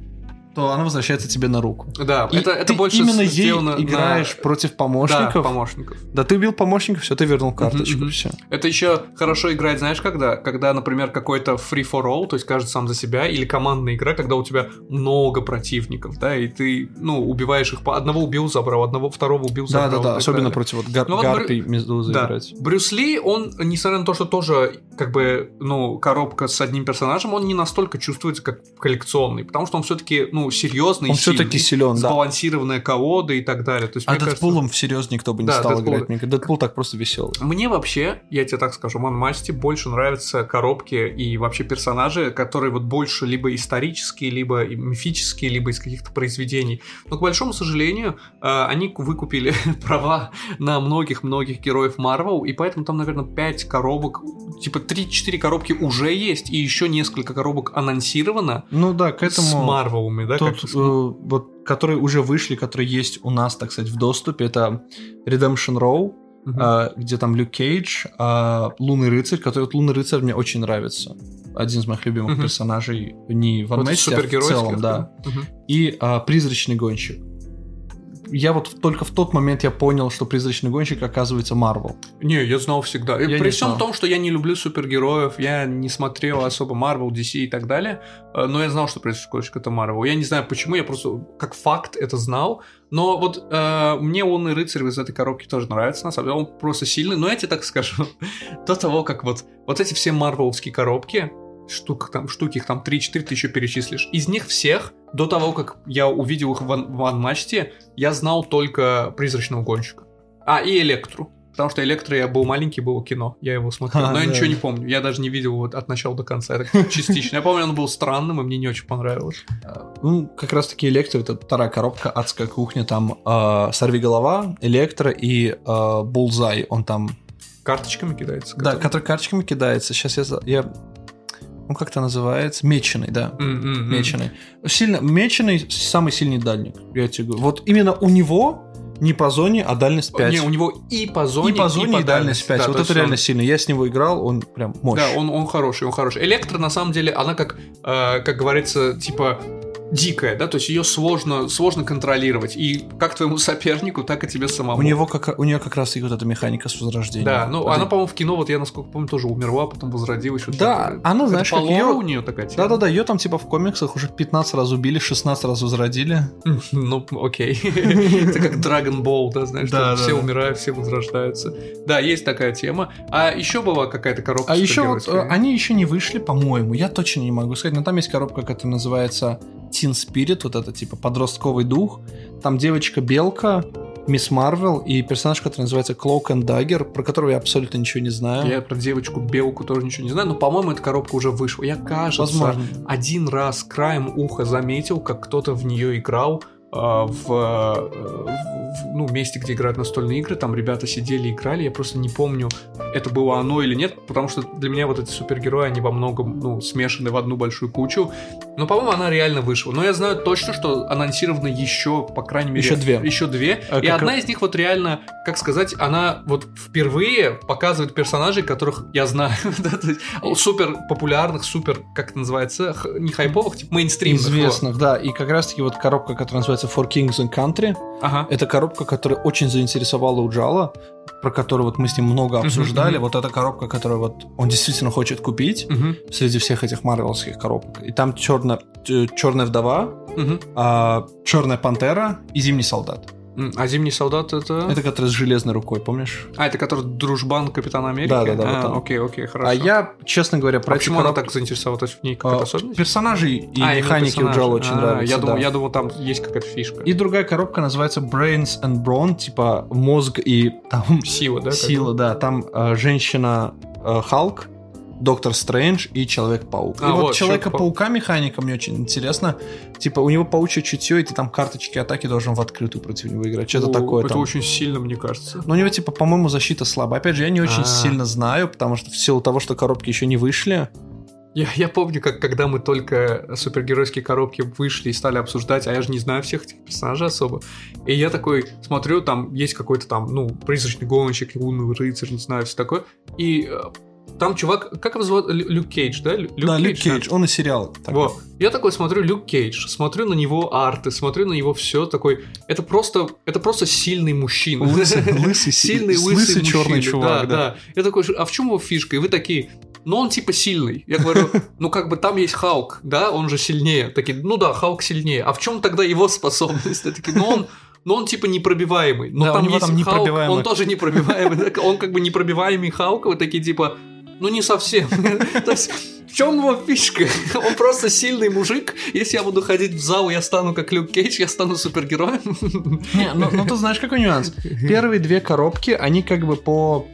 то она возвращается тебе на руку. да, И это, это ты больше именно ей сделано на- играешь против Да, помощников. Да, помощников. ты убил помощников, все, ты вернул карточку, мгм. все. Это еще хорошо играть, знаешь, когда? Когда, например, какой-то free for all, то есть каждый сам за себя, или командная игра, когда у тебя много противников, да, и ты, ну, убиваешь их по одного убил, забрал, одного, второго убил, Да, забрал. да, да, так особенно далее. против вот гар- Ну вот гарпий медузы Да. играть. Брюс Ли, он, несмотря на то, что тоже, как бы, ну, коробка с одним персонажем, он не настолько чувствуется как коллекционный, потому что он все-таки, ну, серьезный, Он все-таки силен, да. сбалансированная колода и так далее. То есть, А мне кажется, Дэдпулом всерьез никто бы не Да, стал Дэдпул- играть. Мне Дэдпул так просто веселый. Мне вообще, я тебе так скажу, в Манмасте больше нравятся коробки и вообще персонажи, которые вот больше либо исторические, либо мифические, либо из каких-то произведений. Но, к большому сожалению, э, они выкупили права на многих-многих героев Марвел, и поэтому там, наверное, 5 коробок, типа 3-4 коробки уже есть, и еще несколько коробок анонсировано Ну да, к с этому... Марвелами, да? Тот, как- э, вот, которые уже вышли, которые есть у нас, так сказать, в доступе, это Redemption Row, Мгм. а, где там Люк Кейдж, а, Лунный рыцарь, который вот Лунный рыцарь мне очень нравится. Один из моих любимых Мгм. персонажей не в Вот Unmatched, а в целом, да. Мгм. И а, Призрачный гонщик. Я вот только в тот момент я понял, что Призрачный гонщик оказывается Марвел. Не, я знал всегда. И Я При всем знал. том, что я не люблю супергероев, я не смотрел особо Marvel, DC и так далее, э, но я знал, что происходит это Marvel. Я не знаю почему, я просто как факт это знал. Но вот э, мне Лунный рыцарь из этой коробки тоже нравится, на самом деле, он просто сильный. Но я тебе так скажу, до того, как вот, вот эти все марвеловские коробки, штук, там, штуки, их там 3-4 ты еще перечислишь. Из них всех, до того, как я увидел их в, Ан- в Анмачте, я знал только Призрачного гонщика. А, и Электру. Потому что Электро я был маленький, было кино, я его смотрел, А, но я да. ничего не помню, я даже не видел его от начала до конца, это частично. Я помню, он был странным, и мне не очень понравилось. Ну, как раз таки Электро, это вторая коробка, адская кухня, там э, Сорви голова, Электро и э, Булзай, он там Карточками кидается? Да, который? который карточками кидается. Сейчас я... я... Ну, как это называется? Меченый, да. М-м-м. Меченый. Сильно... Меченый самый сильный дальник, я тебе говорю. Вот именно у него не по зоне, а дальность 5. Не, у него и по зоне, и по зоне, и, дальность 5. Да, вот то это есть он- реально сильно. Я с него играл, он прям мощь. Да, он, он хороший, он хороший. Электро, на самом деле, она как, э, как говорится, типа дикая, да, то есть ее сложно, сложно контролировать. И как твоему сопернику, так и тебе самому. У, него как, у нее как раз и вот эта механика с возрождением. Да, ну Это- она, по-моему, в кино, вот я, насколько помню, тоже умерла, потом возродилась. что-то Да, такое. она, знаешь, как лору у нее такая тема? Да-да-да, ее там типа в комиксах уже 15 раз убили, 16 раз возродили. Ну, окей. Это как Dragon Ball, да, знаешь, все умирают, все возрождаются. Да, есть такая тема. А еще была какая-то коробка А еще вот э, они еще не вышли, по-моему, я точно не могу сказать, но там есть коробка, которая называется Teen Spirit, вот это типа подростковый дух. Там девочка-белка, Мисс Марвел и персонаж, который называется Cloak and Dagger, про которого я абсолютно ничего не знаю. Я про девочку белку тоже ничего не знаю, но, по-моему, эта коробка уже вышла. Я, кажется, Возможно. один раз краем уха заметил, как кто-то в нее играл, в, в ну, месте, где играют настольные игры, там ребята сидели, играли, я просто не помню, это было оно или нет, потому что для меня вот эти супергерои, они во многом, ну, смешаны в одну большую кучу, но, по-моему, она реально вышла. Но я знаю точно, что анонсировано еще, по крайней мере... Еще две. Еще две, а и одна из них вот реально, как сказать, она вот впервые показывает персонажей, которых я знаю, супер популярных, супер, как это называется, не хайповых, типа мейнстримных. Известных, да, и как раз-таки вот коробка, которая называется For Kings and Country, ага. это коробка, которая очень заинтересовала Уджала, про которую вот мы с ним много обсуждали. Uh-huh, uh-huh. Вот эта коробка, которую вот он действительно хочет купить uh-huh. среди всех этих марвелских коробок. И там черная, черная вдова, uh-huh. а, черная пантера и зимний солдат. А Зимний солдат это? Это который с железной рукой, помнишь? А, это который дружбан Капитана Америки? Да, да, да. А, вот окей, окей, хорошо. А я, честно говоря, про а почему короб... она так заинтересовала? То есть в ней какая-то а, особенность? Персонажи и а, механики у Джала очень а, нравятся. Я, да. думал, я думал, там есть какая-то фишка. И другая коробка называется Brains and Brawn, типа мозг и там... Сила, да? Сила, да. Там э, женщина э, Халк, Доктор Стрэндж и Человек-паук. А, и вот, вот Человека-паука механика мне очень интересно. Типа, у него паучье чутье, и ты там карточки атаки должен в открытую против него играть. Что-то такое Это там. очень сильно, мне кажется. Но у него, типа, по-моему, защита слабая. Опять же, я не очень А-а-а. сильно знаю, потому что в силу того, что коробки еще не вышли, я, я помню, как когда мы только супергеройские коробки вышли и стали обсуждать, а я же не знаю всех этих персонажей особо. И я такой смотрю, там есть какой-то там, ну, призрачный гонщик, лунный рыцарь, не знаю, все такое. И э, там чувак, как его зовут? Люк Кейдж, да? Люк да, Кейдж, Люк Кейдж, он и сериал. Вот. Я такой смотрю Люк Кейдж, смотрю на него арты, смотрю на него все такой. Это просто, это просто сильный мужчина. Лысый, лысый сильный лысый, лысый черный чувак. Да, да. Я такой, а в чем его фишка? И вы такие, ну он типа сильный. Я говорю, ну как бы там есть Халк, да, он же сильнее. Такие, ну да, Халк сильнее. А в чем тогда его способность? Такие, ну он но он типа непробиваемый. Но да, там у него есть там Халк, он тоже непробиваемый. Он как бы непробиваемый Халк, вы такие типа, ну, не совсем. То есть, в чем его фишка? Он просто сильный мужик. Если я буду ходить в зал, я стану как Люк Кейдж, я стану супергероем. Не, ну, ну ты знаешь, какой нюанс? Первые две коробки, они как бы по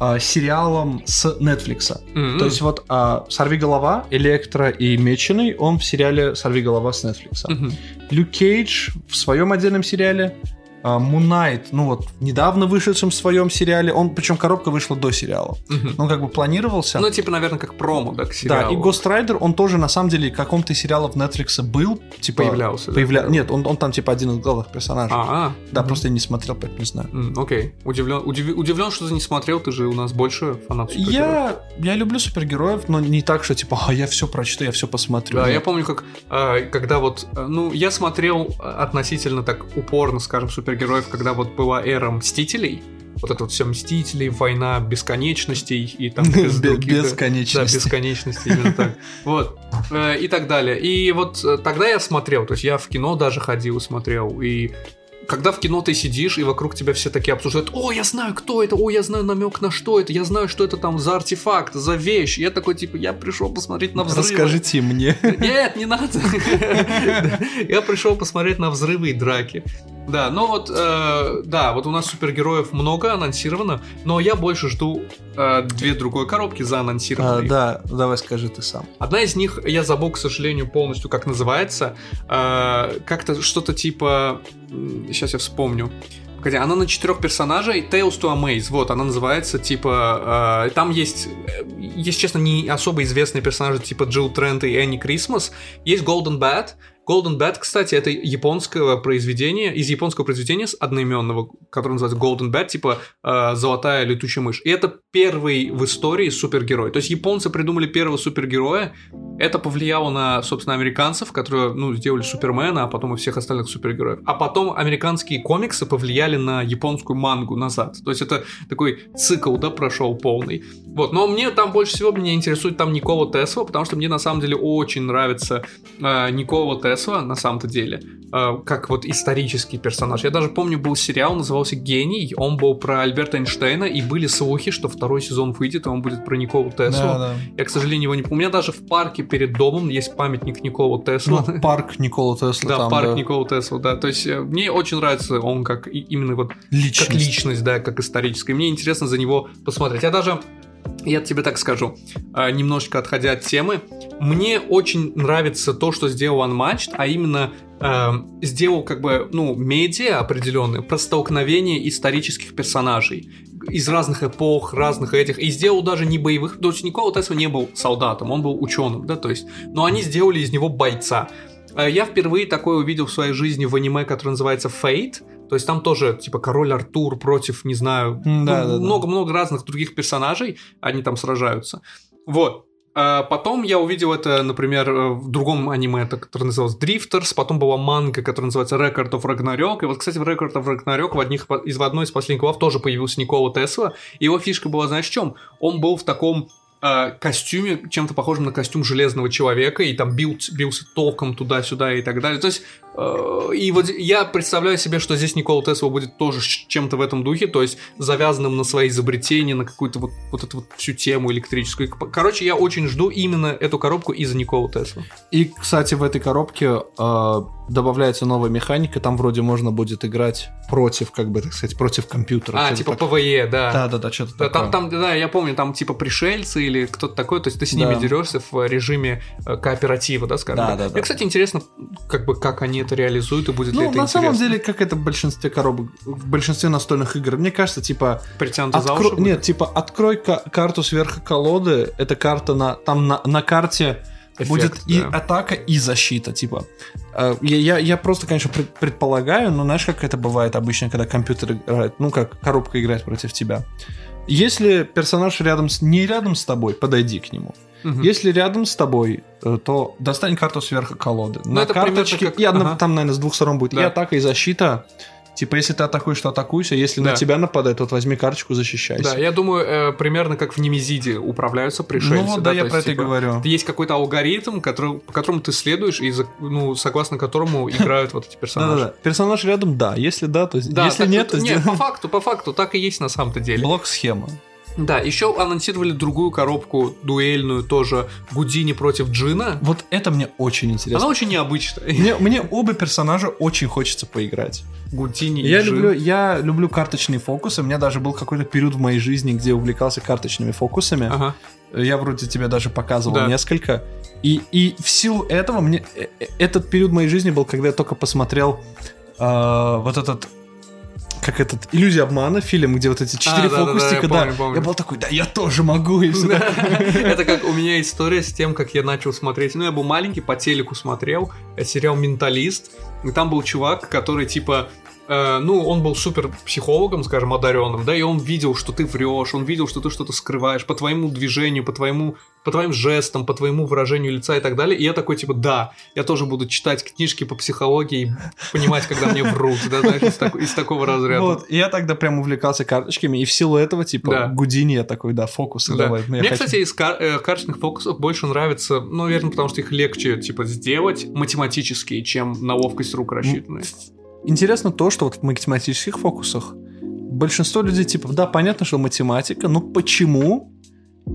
а, сериалам с Netflix. Mm-hmm. То есть вот а, «Сорви голова», «Электро» и «Меченый» он в сериале «Сорви голова» с Netflix. Mm-hmm. Люк Кейдж в своем отдельном сериале Мунайт, ну вот, недавно вышедшем в своем сериале, он, причем коробка вышла до сериала. Угу. Он как бы планировался. Ну, типа, наверное, как промо, да, к сериалу. Да, и Ghost Rider, он тоже, на самом деле, в каком-то сериале в Netflix был, типа... Появлялся, появля... да? Нет, он, он там, типа, один из главных персонажей. А, -а. Да, угу. просто я не смотрел, поэтому не знаю. Окей. Удивлен, удив... удивлен, что ты не смотрел, ты же у нас больше фанат Я, я люблю супергероев, но не так, что, типа, а, я все прочту, я все посмотрю. Да, Нет. я помню, как, а, когда вот, ну, я смотрел относительно так упорно, скажем, супергероев, когда вот была эра Мстителей, вот это вот все Мстители, война бесконечностей и там... Бесконечности. Да, бесконечности, именно так. Вот. Э, и так далее. И вот э, тогда я смотрел, то есть я в кино даже ходил, смотрел, и когда в кино ты сидишь, и вокруг тебя все такие обсуждают, о, я знаю, кто это, о, я знаю намек на что это, я знаю, что это там за артефакт, за вещь. я такой, типа, я пришел посмотреть на взрывы. Расскажите мне. Нет, не надо. Я пришел посмотреть на взрывы и драки. Да, ну вот, э, да, вот у нас супергероев много анонсировано, но я больше жду э, две другой коробки за анонсированные. А, да, давай скажи ты сам. Одна из них, я забыл, к сожалению, полностью, как называется. Э, как-то что-то типа... Сейчас я вспомню. Погоди, она на четырех персонажей, Tales to Amaze, вот, она называется, типа, э, там есть, э, есть, честно, не особо известные персонажи, типа Джилл Трент и Энни Крисмас, есть Golden Bat, Golden Bat, кстати, это японское произведение, из японского произведения с одноименного, которое называется Golden Bat, типа э, золотая летучая мышь. И это первый в истории супергерой. То есть японцы придумали первого супергероя. Это повлияло на, собственно, американцев, которые, ну, сделали Супермена, а потом и всех остальных супергероев. А потом американские комиксы повлияли на японскую мангу назад. То есть это такой цикл, да, прошел полный. Вот, но мне там больше всего меня интересует там Никола Тесла, потому что мне на самом деле очень нравится э, Никола Тесла на самом-то деле, э, как вот исторический персонаж. Я даже помню, был сериал, назывался «Гений», он был про Альберта Эйнштейна, и были слухи, что второй сезон выйдет, и он будет про Николу Теслу. Да, да. Я, к сожалению, его не помню. У меня даже в парке перед домом есть памятник Николу Теслу. Ну, парк Никола Тесла. Да, там, парк да. Никола Тесла, да. То есть э, мне очень нравится он как именно вот личность. как личность, да, как историческая. Мне интересно за него посмотреть. Я даже я тебе так скажу, а, немножечко отходя от темы, мне очень нравится то, что сделал Unmatched, а именно э, сделал как бы, ну, медиа определенные про столкновение исторических персонажей из разных эпох, разных этих, и сделал даже не боевых, то есть Никола Тесла не был солдатом, он был ученым, да, то есть, но они сделали из него бойца. Э, я впервые такое увидел в своей жизни в аниме, которое называется Fate, то есть там тоже, типа, король Артур против, не знаю, много-много да, разных других персонажей, они там сражаются. Вот. А потом я увидел это, например, э, в другом аниме, которое называлось Drifters, потом была манга, которая называется Record of Ragnarok, и вот, кстати, в Record of Ragnarok в, одних, из, в одной из последних глав тоже появился Никола Тесла, его фишка была, знаешь, в чем? Он был в таком э, костюме, чем-то похожем на костюм железного человека, и там бил, бился током туда-сюда и так далее. То есть и вот я представляю себе, что здесь Никола Тесла будет тоже чем-то в этом духе, то есть завязанным на свои изобретения, на какую-то вот, вот эту вот всю тему электрическую. Короче, я очень жду именно эту коробку из-за Никола Тесла. И, кстати, в этой коробке э, добавляется новая механика, там вроде можно будет играть против, как бы, так сказать, против компьютера. А, типа так. PvE, да. Да-да-да, что-то да, такое. Там, там, да, я помню, там типа пришельцы или кто-то такой, то есть ты с ними да. дерешься в режиме э, кооператива, да, скажем. Да, да, да. Мне, кстати, интересно, как бы, как они это реализуют и будет ну, ли это на интересно. самом деле, как это в большинстве коробок, в большинстве настольных игр, мне кажется, типа... Притянуто откро... за уши Нет, типа, открой карту сверху колоды, это карта на... Там на, на карте Эффект, будет да. и атака, и защита, типа. Э, я, я, я просто, конечно, предполагаю, но знаешь, как это бывает обычно, когда компьютер играет, ну, как коробка играет против тебя. Если персонаж рядом с, не рядом с тобой, подойди к нему. Угу. Если рядом с тобой, э, то достань карту сверху колоды. Ну, На карточке, как... и одна, ага. там, наверное, с двух сторон будет да. и атака, и защита. Типа, если ты атакуешь, то атакуйся, если да. на тебя нападает, то возьми карточку, защищайся. Да, я думаю, э, примерно как в Немезиде управляются пришельцы. Ну вот, да, да я про это типа, и говорю. Есть какой-то алгоритм, который, по которому ты следуешь, и ну, согласно которому играют вот эти персонажи. Да-да-да. Персонаж рядом, да. Если да, то да, если нет, то Нет, по факту, по факту, так и есть на самом-то деле. Блок-схема. Да, еще анонсировали другую коробку дуэльную тоже Гудини против Джина. Вот это мне очень интересно. Она очень необычная. Мне, мне оба персонажа очень хочется поиграть. Гудини и я Джин. люблю, я люблю карточные фокусы. У меня даже был какой-то период в моей жизни, где увлекался карточными фокусами. Ага. Я вроде тебе даже показывал да. несколько. И, и в силу этого мне э, э, этот период моей жизни был, когда я только посмотрел э, вот этот как этот иллюзия обмана фильм, где вот эти четыре а, фокусика, да, да, я, помню, помню. я был такой, да, я тоже могу и все. Это как у меня история с тем, как я начал смотреть. Ну, я был маленький, по телеку смотрел э, сериал Менталист, и там был чувак, который типа Э, ну, он был супер психологом, скажем, одаренным, да, и он видел, что ты врешь, он видел, что ты что-то скрываешь по твоему движению, по твоему, по твоим жестам, по твоему выражению лица и так далее. И я такой, типа, да, я тоже буду читать книжки по психологии и понимать, когда мне врут, да, знаешь, из, так, из такого разряда. Вот, и я тогда прям увлекался карточками, и в силу этого, типа, да. Гудини я такой, да, фокусы да. давай. Мне, хочу... кстати, из кар- э, карточных фокусов больше нравится, ну, наверное, потому что их легче, типа, сделать математические, чем на ловкость рук рассчитанные. Интересно то, что вот в математических фокусах большинство людей типа, да, понятно, что математика, но почему,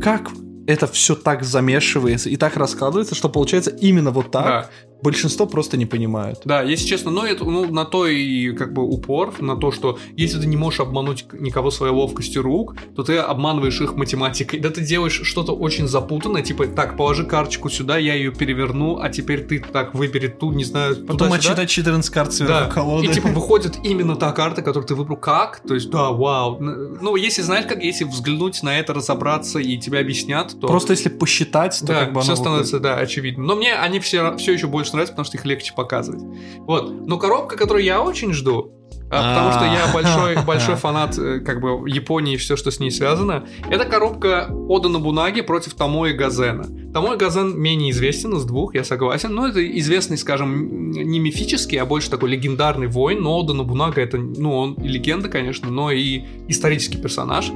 как это все так замешивается и так раскладывается, что получается именно вот так, да большинство просто не понимают. Да, если честно, но это ну, на то и как бы упор, на то, что если ты не можешь обмануть никого своей ловкостью рук, то ты обманываешь их математикой. Да ты делаешь что-то очень запутанное, типа, так, положи карточку сюда, я ее переверну, а теперь ты так выбери ту, не знаю, Потом отчитать 14 карт сверху да. колоды. И типа выходит именно та карта, которую ты выбрал. Как? То есть, да, вау. Ну, если знаешь, как, если взглянуть на это, разобраться и тебя объяснят, то... Просто если посчитать, то да, как бы все становится, да, очевидно. Но мне они все, все еще больше нравятся, потому что их легче показывать. Вот. Но коробка, которую я очень жду, а, потому что я большой, большой фанат э, как бы Японии и все, что с ней связано. Это коробка Ода Набунаги против Томои Газена. Томои Газен менее известен из двух, я согласен, но это известный, скажем, не мифический, а больше такой легендарный воин, но Ода Набунага это, ну, он и легенда, конечно, но и исторический персонаж.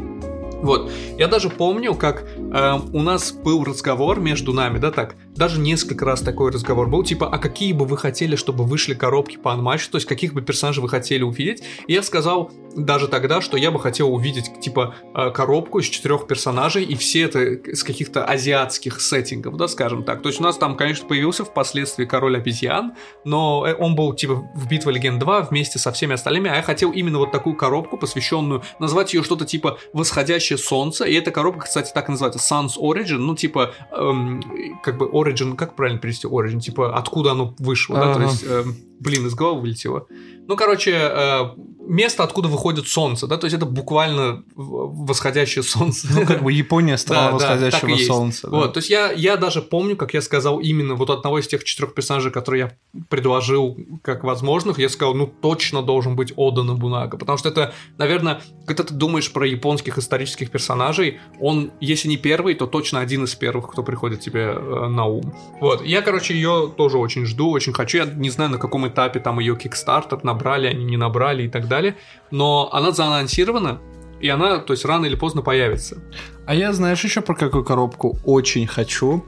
Вот. Я даже помню, как э, у нас был разговор между нами, да, так, даже несколько раз такой разговор был, типа, а какие бы вы хотели, чтобы вышли коробки по анматчу, то есть каких бы персонажей вы хотели увидеть. И я сказал даже тогда, что я бы хотел увидеть, типа, э, коробку из четырех персонажей, и все это с каких-то азиатских сеттингов, да, скажем так. То есть у нас там, конечно, появился впоследствии король обезьян, но э, он был, типа, в Битва Легенд 2 вместе со всеми остальными, а я хотел именно вот такую коробку, посвященную, назвать ее что-то типа «Восходящее солнце», и эта коробка, кстати, так и называется, Sun's Origin, ну, типа, эм, как бы Origin, как правильно перевести Origin? Типа, откуда оно вышло, да? То есть, э, блин, из головы вылетело. Ну, короче, э, место, откуда выходит солнце, да, то есть это буквально восходящее солнце. Ну, как бы Япония страна восходящего да, солнца. Вот, то есть я, я даже помню, как я сказал именно вот одного из тех четырех персонажей, которые я предложил как возможных, я сказал, ну, точно должен быть Ода Набунага, потому что это, наверное, когда ты думаешь про японских исторических персонажей, он, если не первый, то точно один из первых, кто приходит тебе э, на ум. Вот, я, короче, ее тоже очень жду, очень хочу, я не знаю, на каком этапе там ее Kickstarter набрали, они не набрали и так далее, но она заанонсирована, и она, то есть, рано или поздно появится. А я, знаешь, еще про какую коробку очень хочу.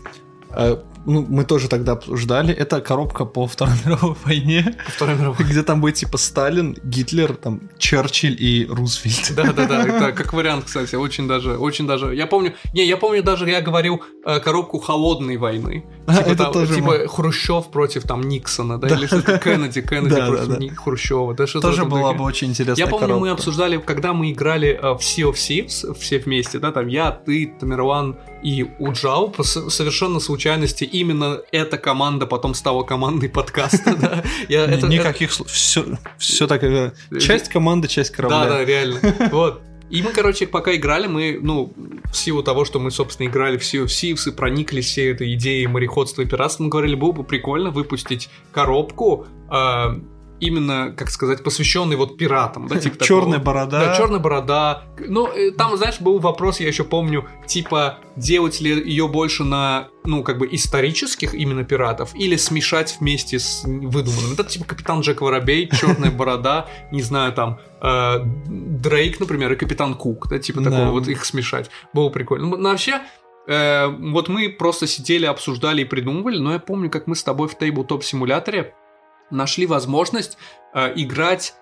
Э, ну, мы тоже тогда обсуждали, это коробка по Второй мировой войне. По Второй мировой. Где там будет типа Сталин, Гитлер, там Черчилль и Рузвельт. Да-да-да, это как вариант, кстати, очень даже, очень даже. Я помню, не, я помню даже, я говорил э, коробку холодной войны. Типа, это там, тоже типа мы... Хрущев против там Никсона, да, да. или что-то Кеннеди, Кеннеди да, против да, да. Хрущева. Да, что тоже была бы очень интересная Я помню, коробка. мы обсуждали, когда мы играли э, в Sea of Thieves, все вместе, да, там я, ты, Тамерлан и Уджау, по совершенно случайности именно эта команда потом стала командой подкаста, да. Я, это, Никаких слов. Все, все так. Э, часть команды, часть корабля. Да, да, реально. Вот. И мы, короче, пока играли, мы, ну, в силу того, что мы, собственно, играли в Sea of Thieves и прониклись всей этой идеей мореходства и пиратства, мы говорили, было бы прикольно выпустить коробку, э, именно, как сказать, посвященный вот пиратам, да, типа Черная борода. Да, черная борода. Ну, э, там, знаешь, был вопрос, я еще помню, типа, делать ли ее больше на, ну, как бы исторических именно пиратов, или смешать вместе с выдуманным. Это типа Капитан Джек Воробей, Черная борода, не знаю, там, э, Дрейк, например, и Капитан Кук, да, типа такого, вот их смешать. Было прикольно. Ну, ну вообще, э, вот мы просто сидели, обсуждали и придумывали, но я помню, как мы с тобой в Тейблтоп симуляторе нашли возможность э, играть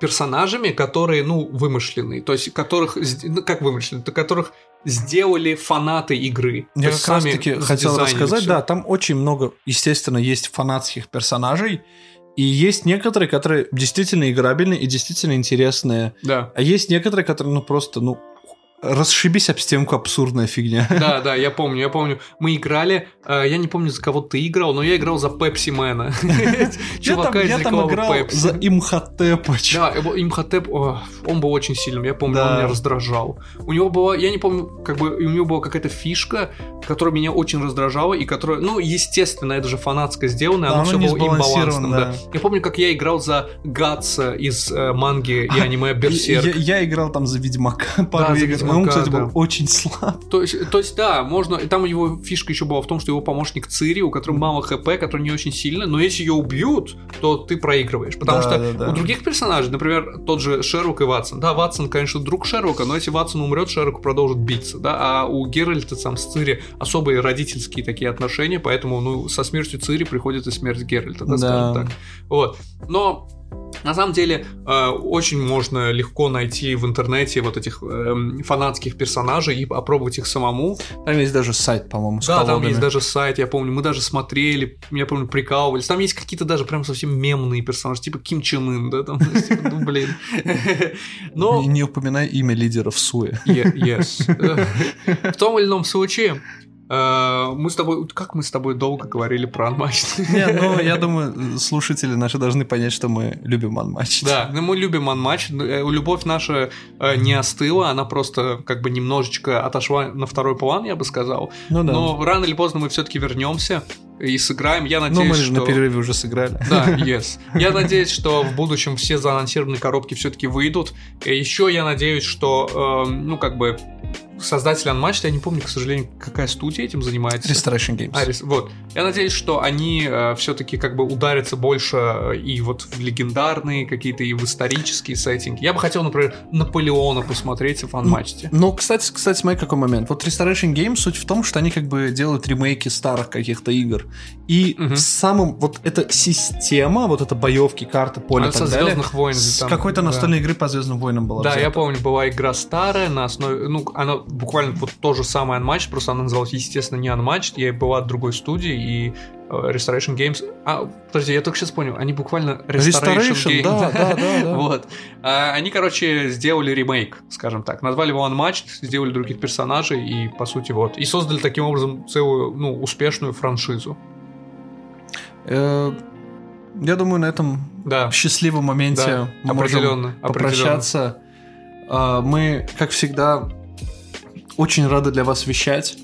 персонажами, которые, ну, вымышленные, то есть которых, ну, как вымышленные, то которых сделали фанаты игры. Я как раз таки хотел рассказать, все. да, там очень много, естественно, есть фанатских персонажей, и есть некоторые, которые действительно играбельные и действительно интересные. Да. А есть некоторые, которые, ну, просто, ну, расшибись об стенку абсурдная фигня. Да, да, я помню, я помню. Мы играли, э, я не помню, за кого ты играл, но я играл за Пепси Мэна. Чувака из там играл за Имхотепа. Да, Имхотеп, он был очень сильным, я помню, он меня раздражал. У него была, я не помню, как бы, у него была какая-то фишка, которая меня очень раздражала, и которая, ну, естественно, это же фанатско сделано, оно все было имбалансным, да. Я помню, как я играл за Гатса из э, манги и аниме Берсерк. Я играл там за Ведьмака пару он, кстати, да. был очень слаб. То есть, то есть, да, можно. И там его фишка еще была в том, что его помощник Цири, у которого мало хп, который не очень сильно, но если ее убьют, то ты проигрываешь. Потому да, что да, да. у других персонажей, например, тот же Шерлок и Ватсон. Да, Ватсон, конечно, друг Шерлока, но если Ватсон умрет, Шерлок продолжит биться, да. А у Геральта там с Цири особые родительские такие отношения, поэтому, ну, со смертью Цири приходит и смерть Геральта, да, да. скажем так. Вот. Но на самом деле, э, очень можно легко найти в интернете вот этих э, фанатских персонажей и опробовать их самому. Там есть даже сайт, по-моему, с Да, колодами. там есть даже сайт, я помню, мы даже смотрели, я помню, прикалывались. Там есть какие-то даже прям совсем мемные персонажи, типа Ким Чен Ын, да, там, типа, ну, блин. Но... Не, упоминай имя лидеров Суэ. Yes. В том или ином случае, мы с тобой, как мы с тобой долго говорили про Unmatched? Не, ну, я думаю, слушатели наши должны понять, что мы любим Unmatched. Да, ну, мы любим Unmatched. Э, любовь наша э, не остыла, она просто как бы немножечко отошла на второй план, я бы сказал. Ну, да. Но рано или поздно мы все-таки вернемся и сыграем. Я надеюсь, Ну, мы же что... на перерыве уже сыграли. Да, yes. Я надеюсь, что в будущем все заанонсированные коробки все-таки выйдут. Еще я надеюсь, что, э, ну, как бы, создатели Unmatched, я не помню, к сожалению, какая студия этим занимается. Restoration Games. А, рес... Вот. Я надеюсь, что они э, все-таки как бы ударятся больше э, и вот в легендарные какие-то, и в исторические сеттинги. Я бы хотел, например, Наполеона посмотреть в Unmatched. Ну, кстати, кстати, смотри, какой момент. Вот Restoration Games суть в том, что они как бы делают ремейки старых каких-то игр. И угу. самым вот эта система, вот эта боевки, карты, поле и так далее. Звездных войн. С там, какой-то да. настольной игры по Звездным войнам была. Да, взята. я помню, была игра старая на основе, ну, она буквально вот то же самое Unmatched, просто она называлась, естественно, не Unmatched, я была от другой студии, и Э, Restoration Games. А, подожди, я только сейчас понял, они буквально Restoration, Restoration, Games. да, да, да, да. Вот. А, Они, короче, сделали ремейк, скажем так. Назвали его Unmatched, сделали других персонажей и, по сути, вот. И создали таким образом целую, ну, успешную франшизу. Э, Я думаю, на этом Да. счастливом моменте Да, мы можем попрощаться. А, Мы, как всегда, очень рады для вас вещать.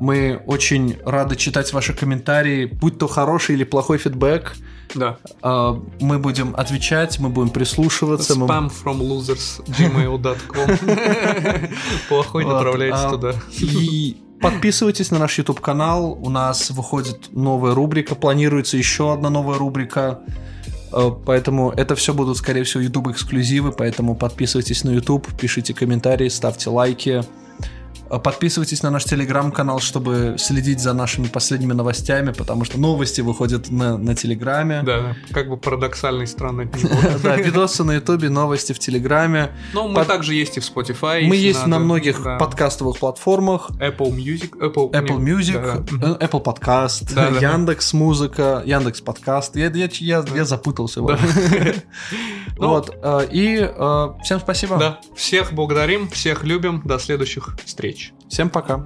Мы очень рады читать ваши комментарии, будь то хороший или плохой фидбэк. Да. А, Мы будем отвечать, мы будем прислушиваться. мы- Spam from losers gmail.com Плохой Вот, направляйтесь а, туда. И подписывайтесь на наш YouTube канал. У нас выходит новая рубрика, планируется еще одна новая рубрика. Э, Поэтому это все будут, скорее всего, YouTube эксклюзивы. Поэтому подписывайтесь на YouTube, пишите комментарии, ставьте лайки. Э, Подписывайтесь на наш телеграм-канал, чтобы следить за нашими последними новостями, потому что новости выходят на, на телеграме. Да, как бы парадоксальной странно него. Да, видосы на ютубе, новости в телеграме. Но мы Под- также есть и в Spotify. Мы есть на многих подкастовых платформах. Apple Music. Apple, Music, э, Apple Podcast. Яндекс Музыка, Яндекс Подкаст. Я, запутался. Ну, Вот. э, И всем спасибо. Да. Всех благодарим, всех любим. До следующих встреч. Всем пока.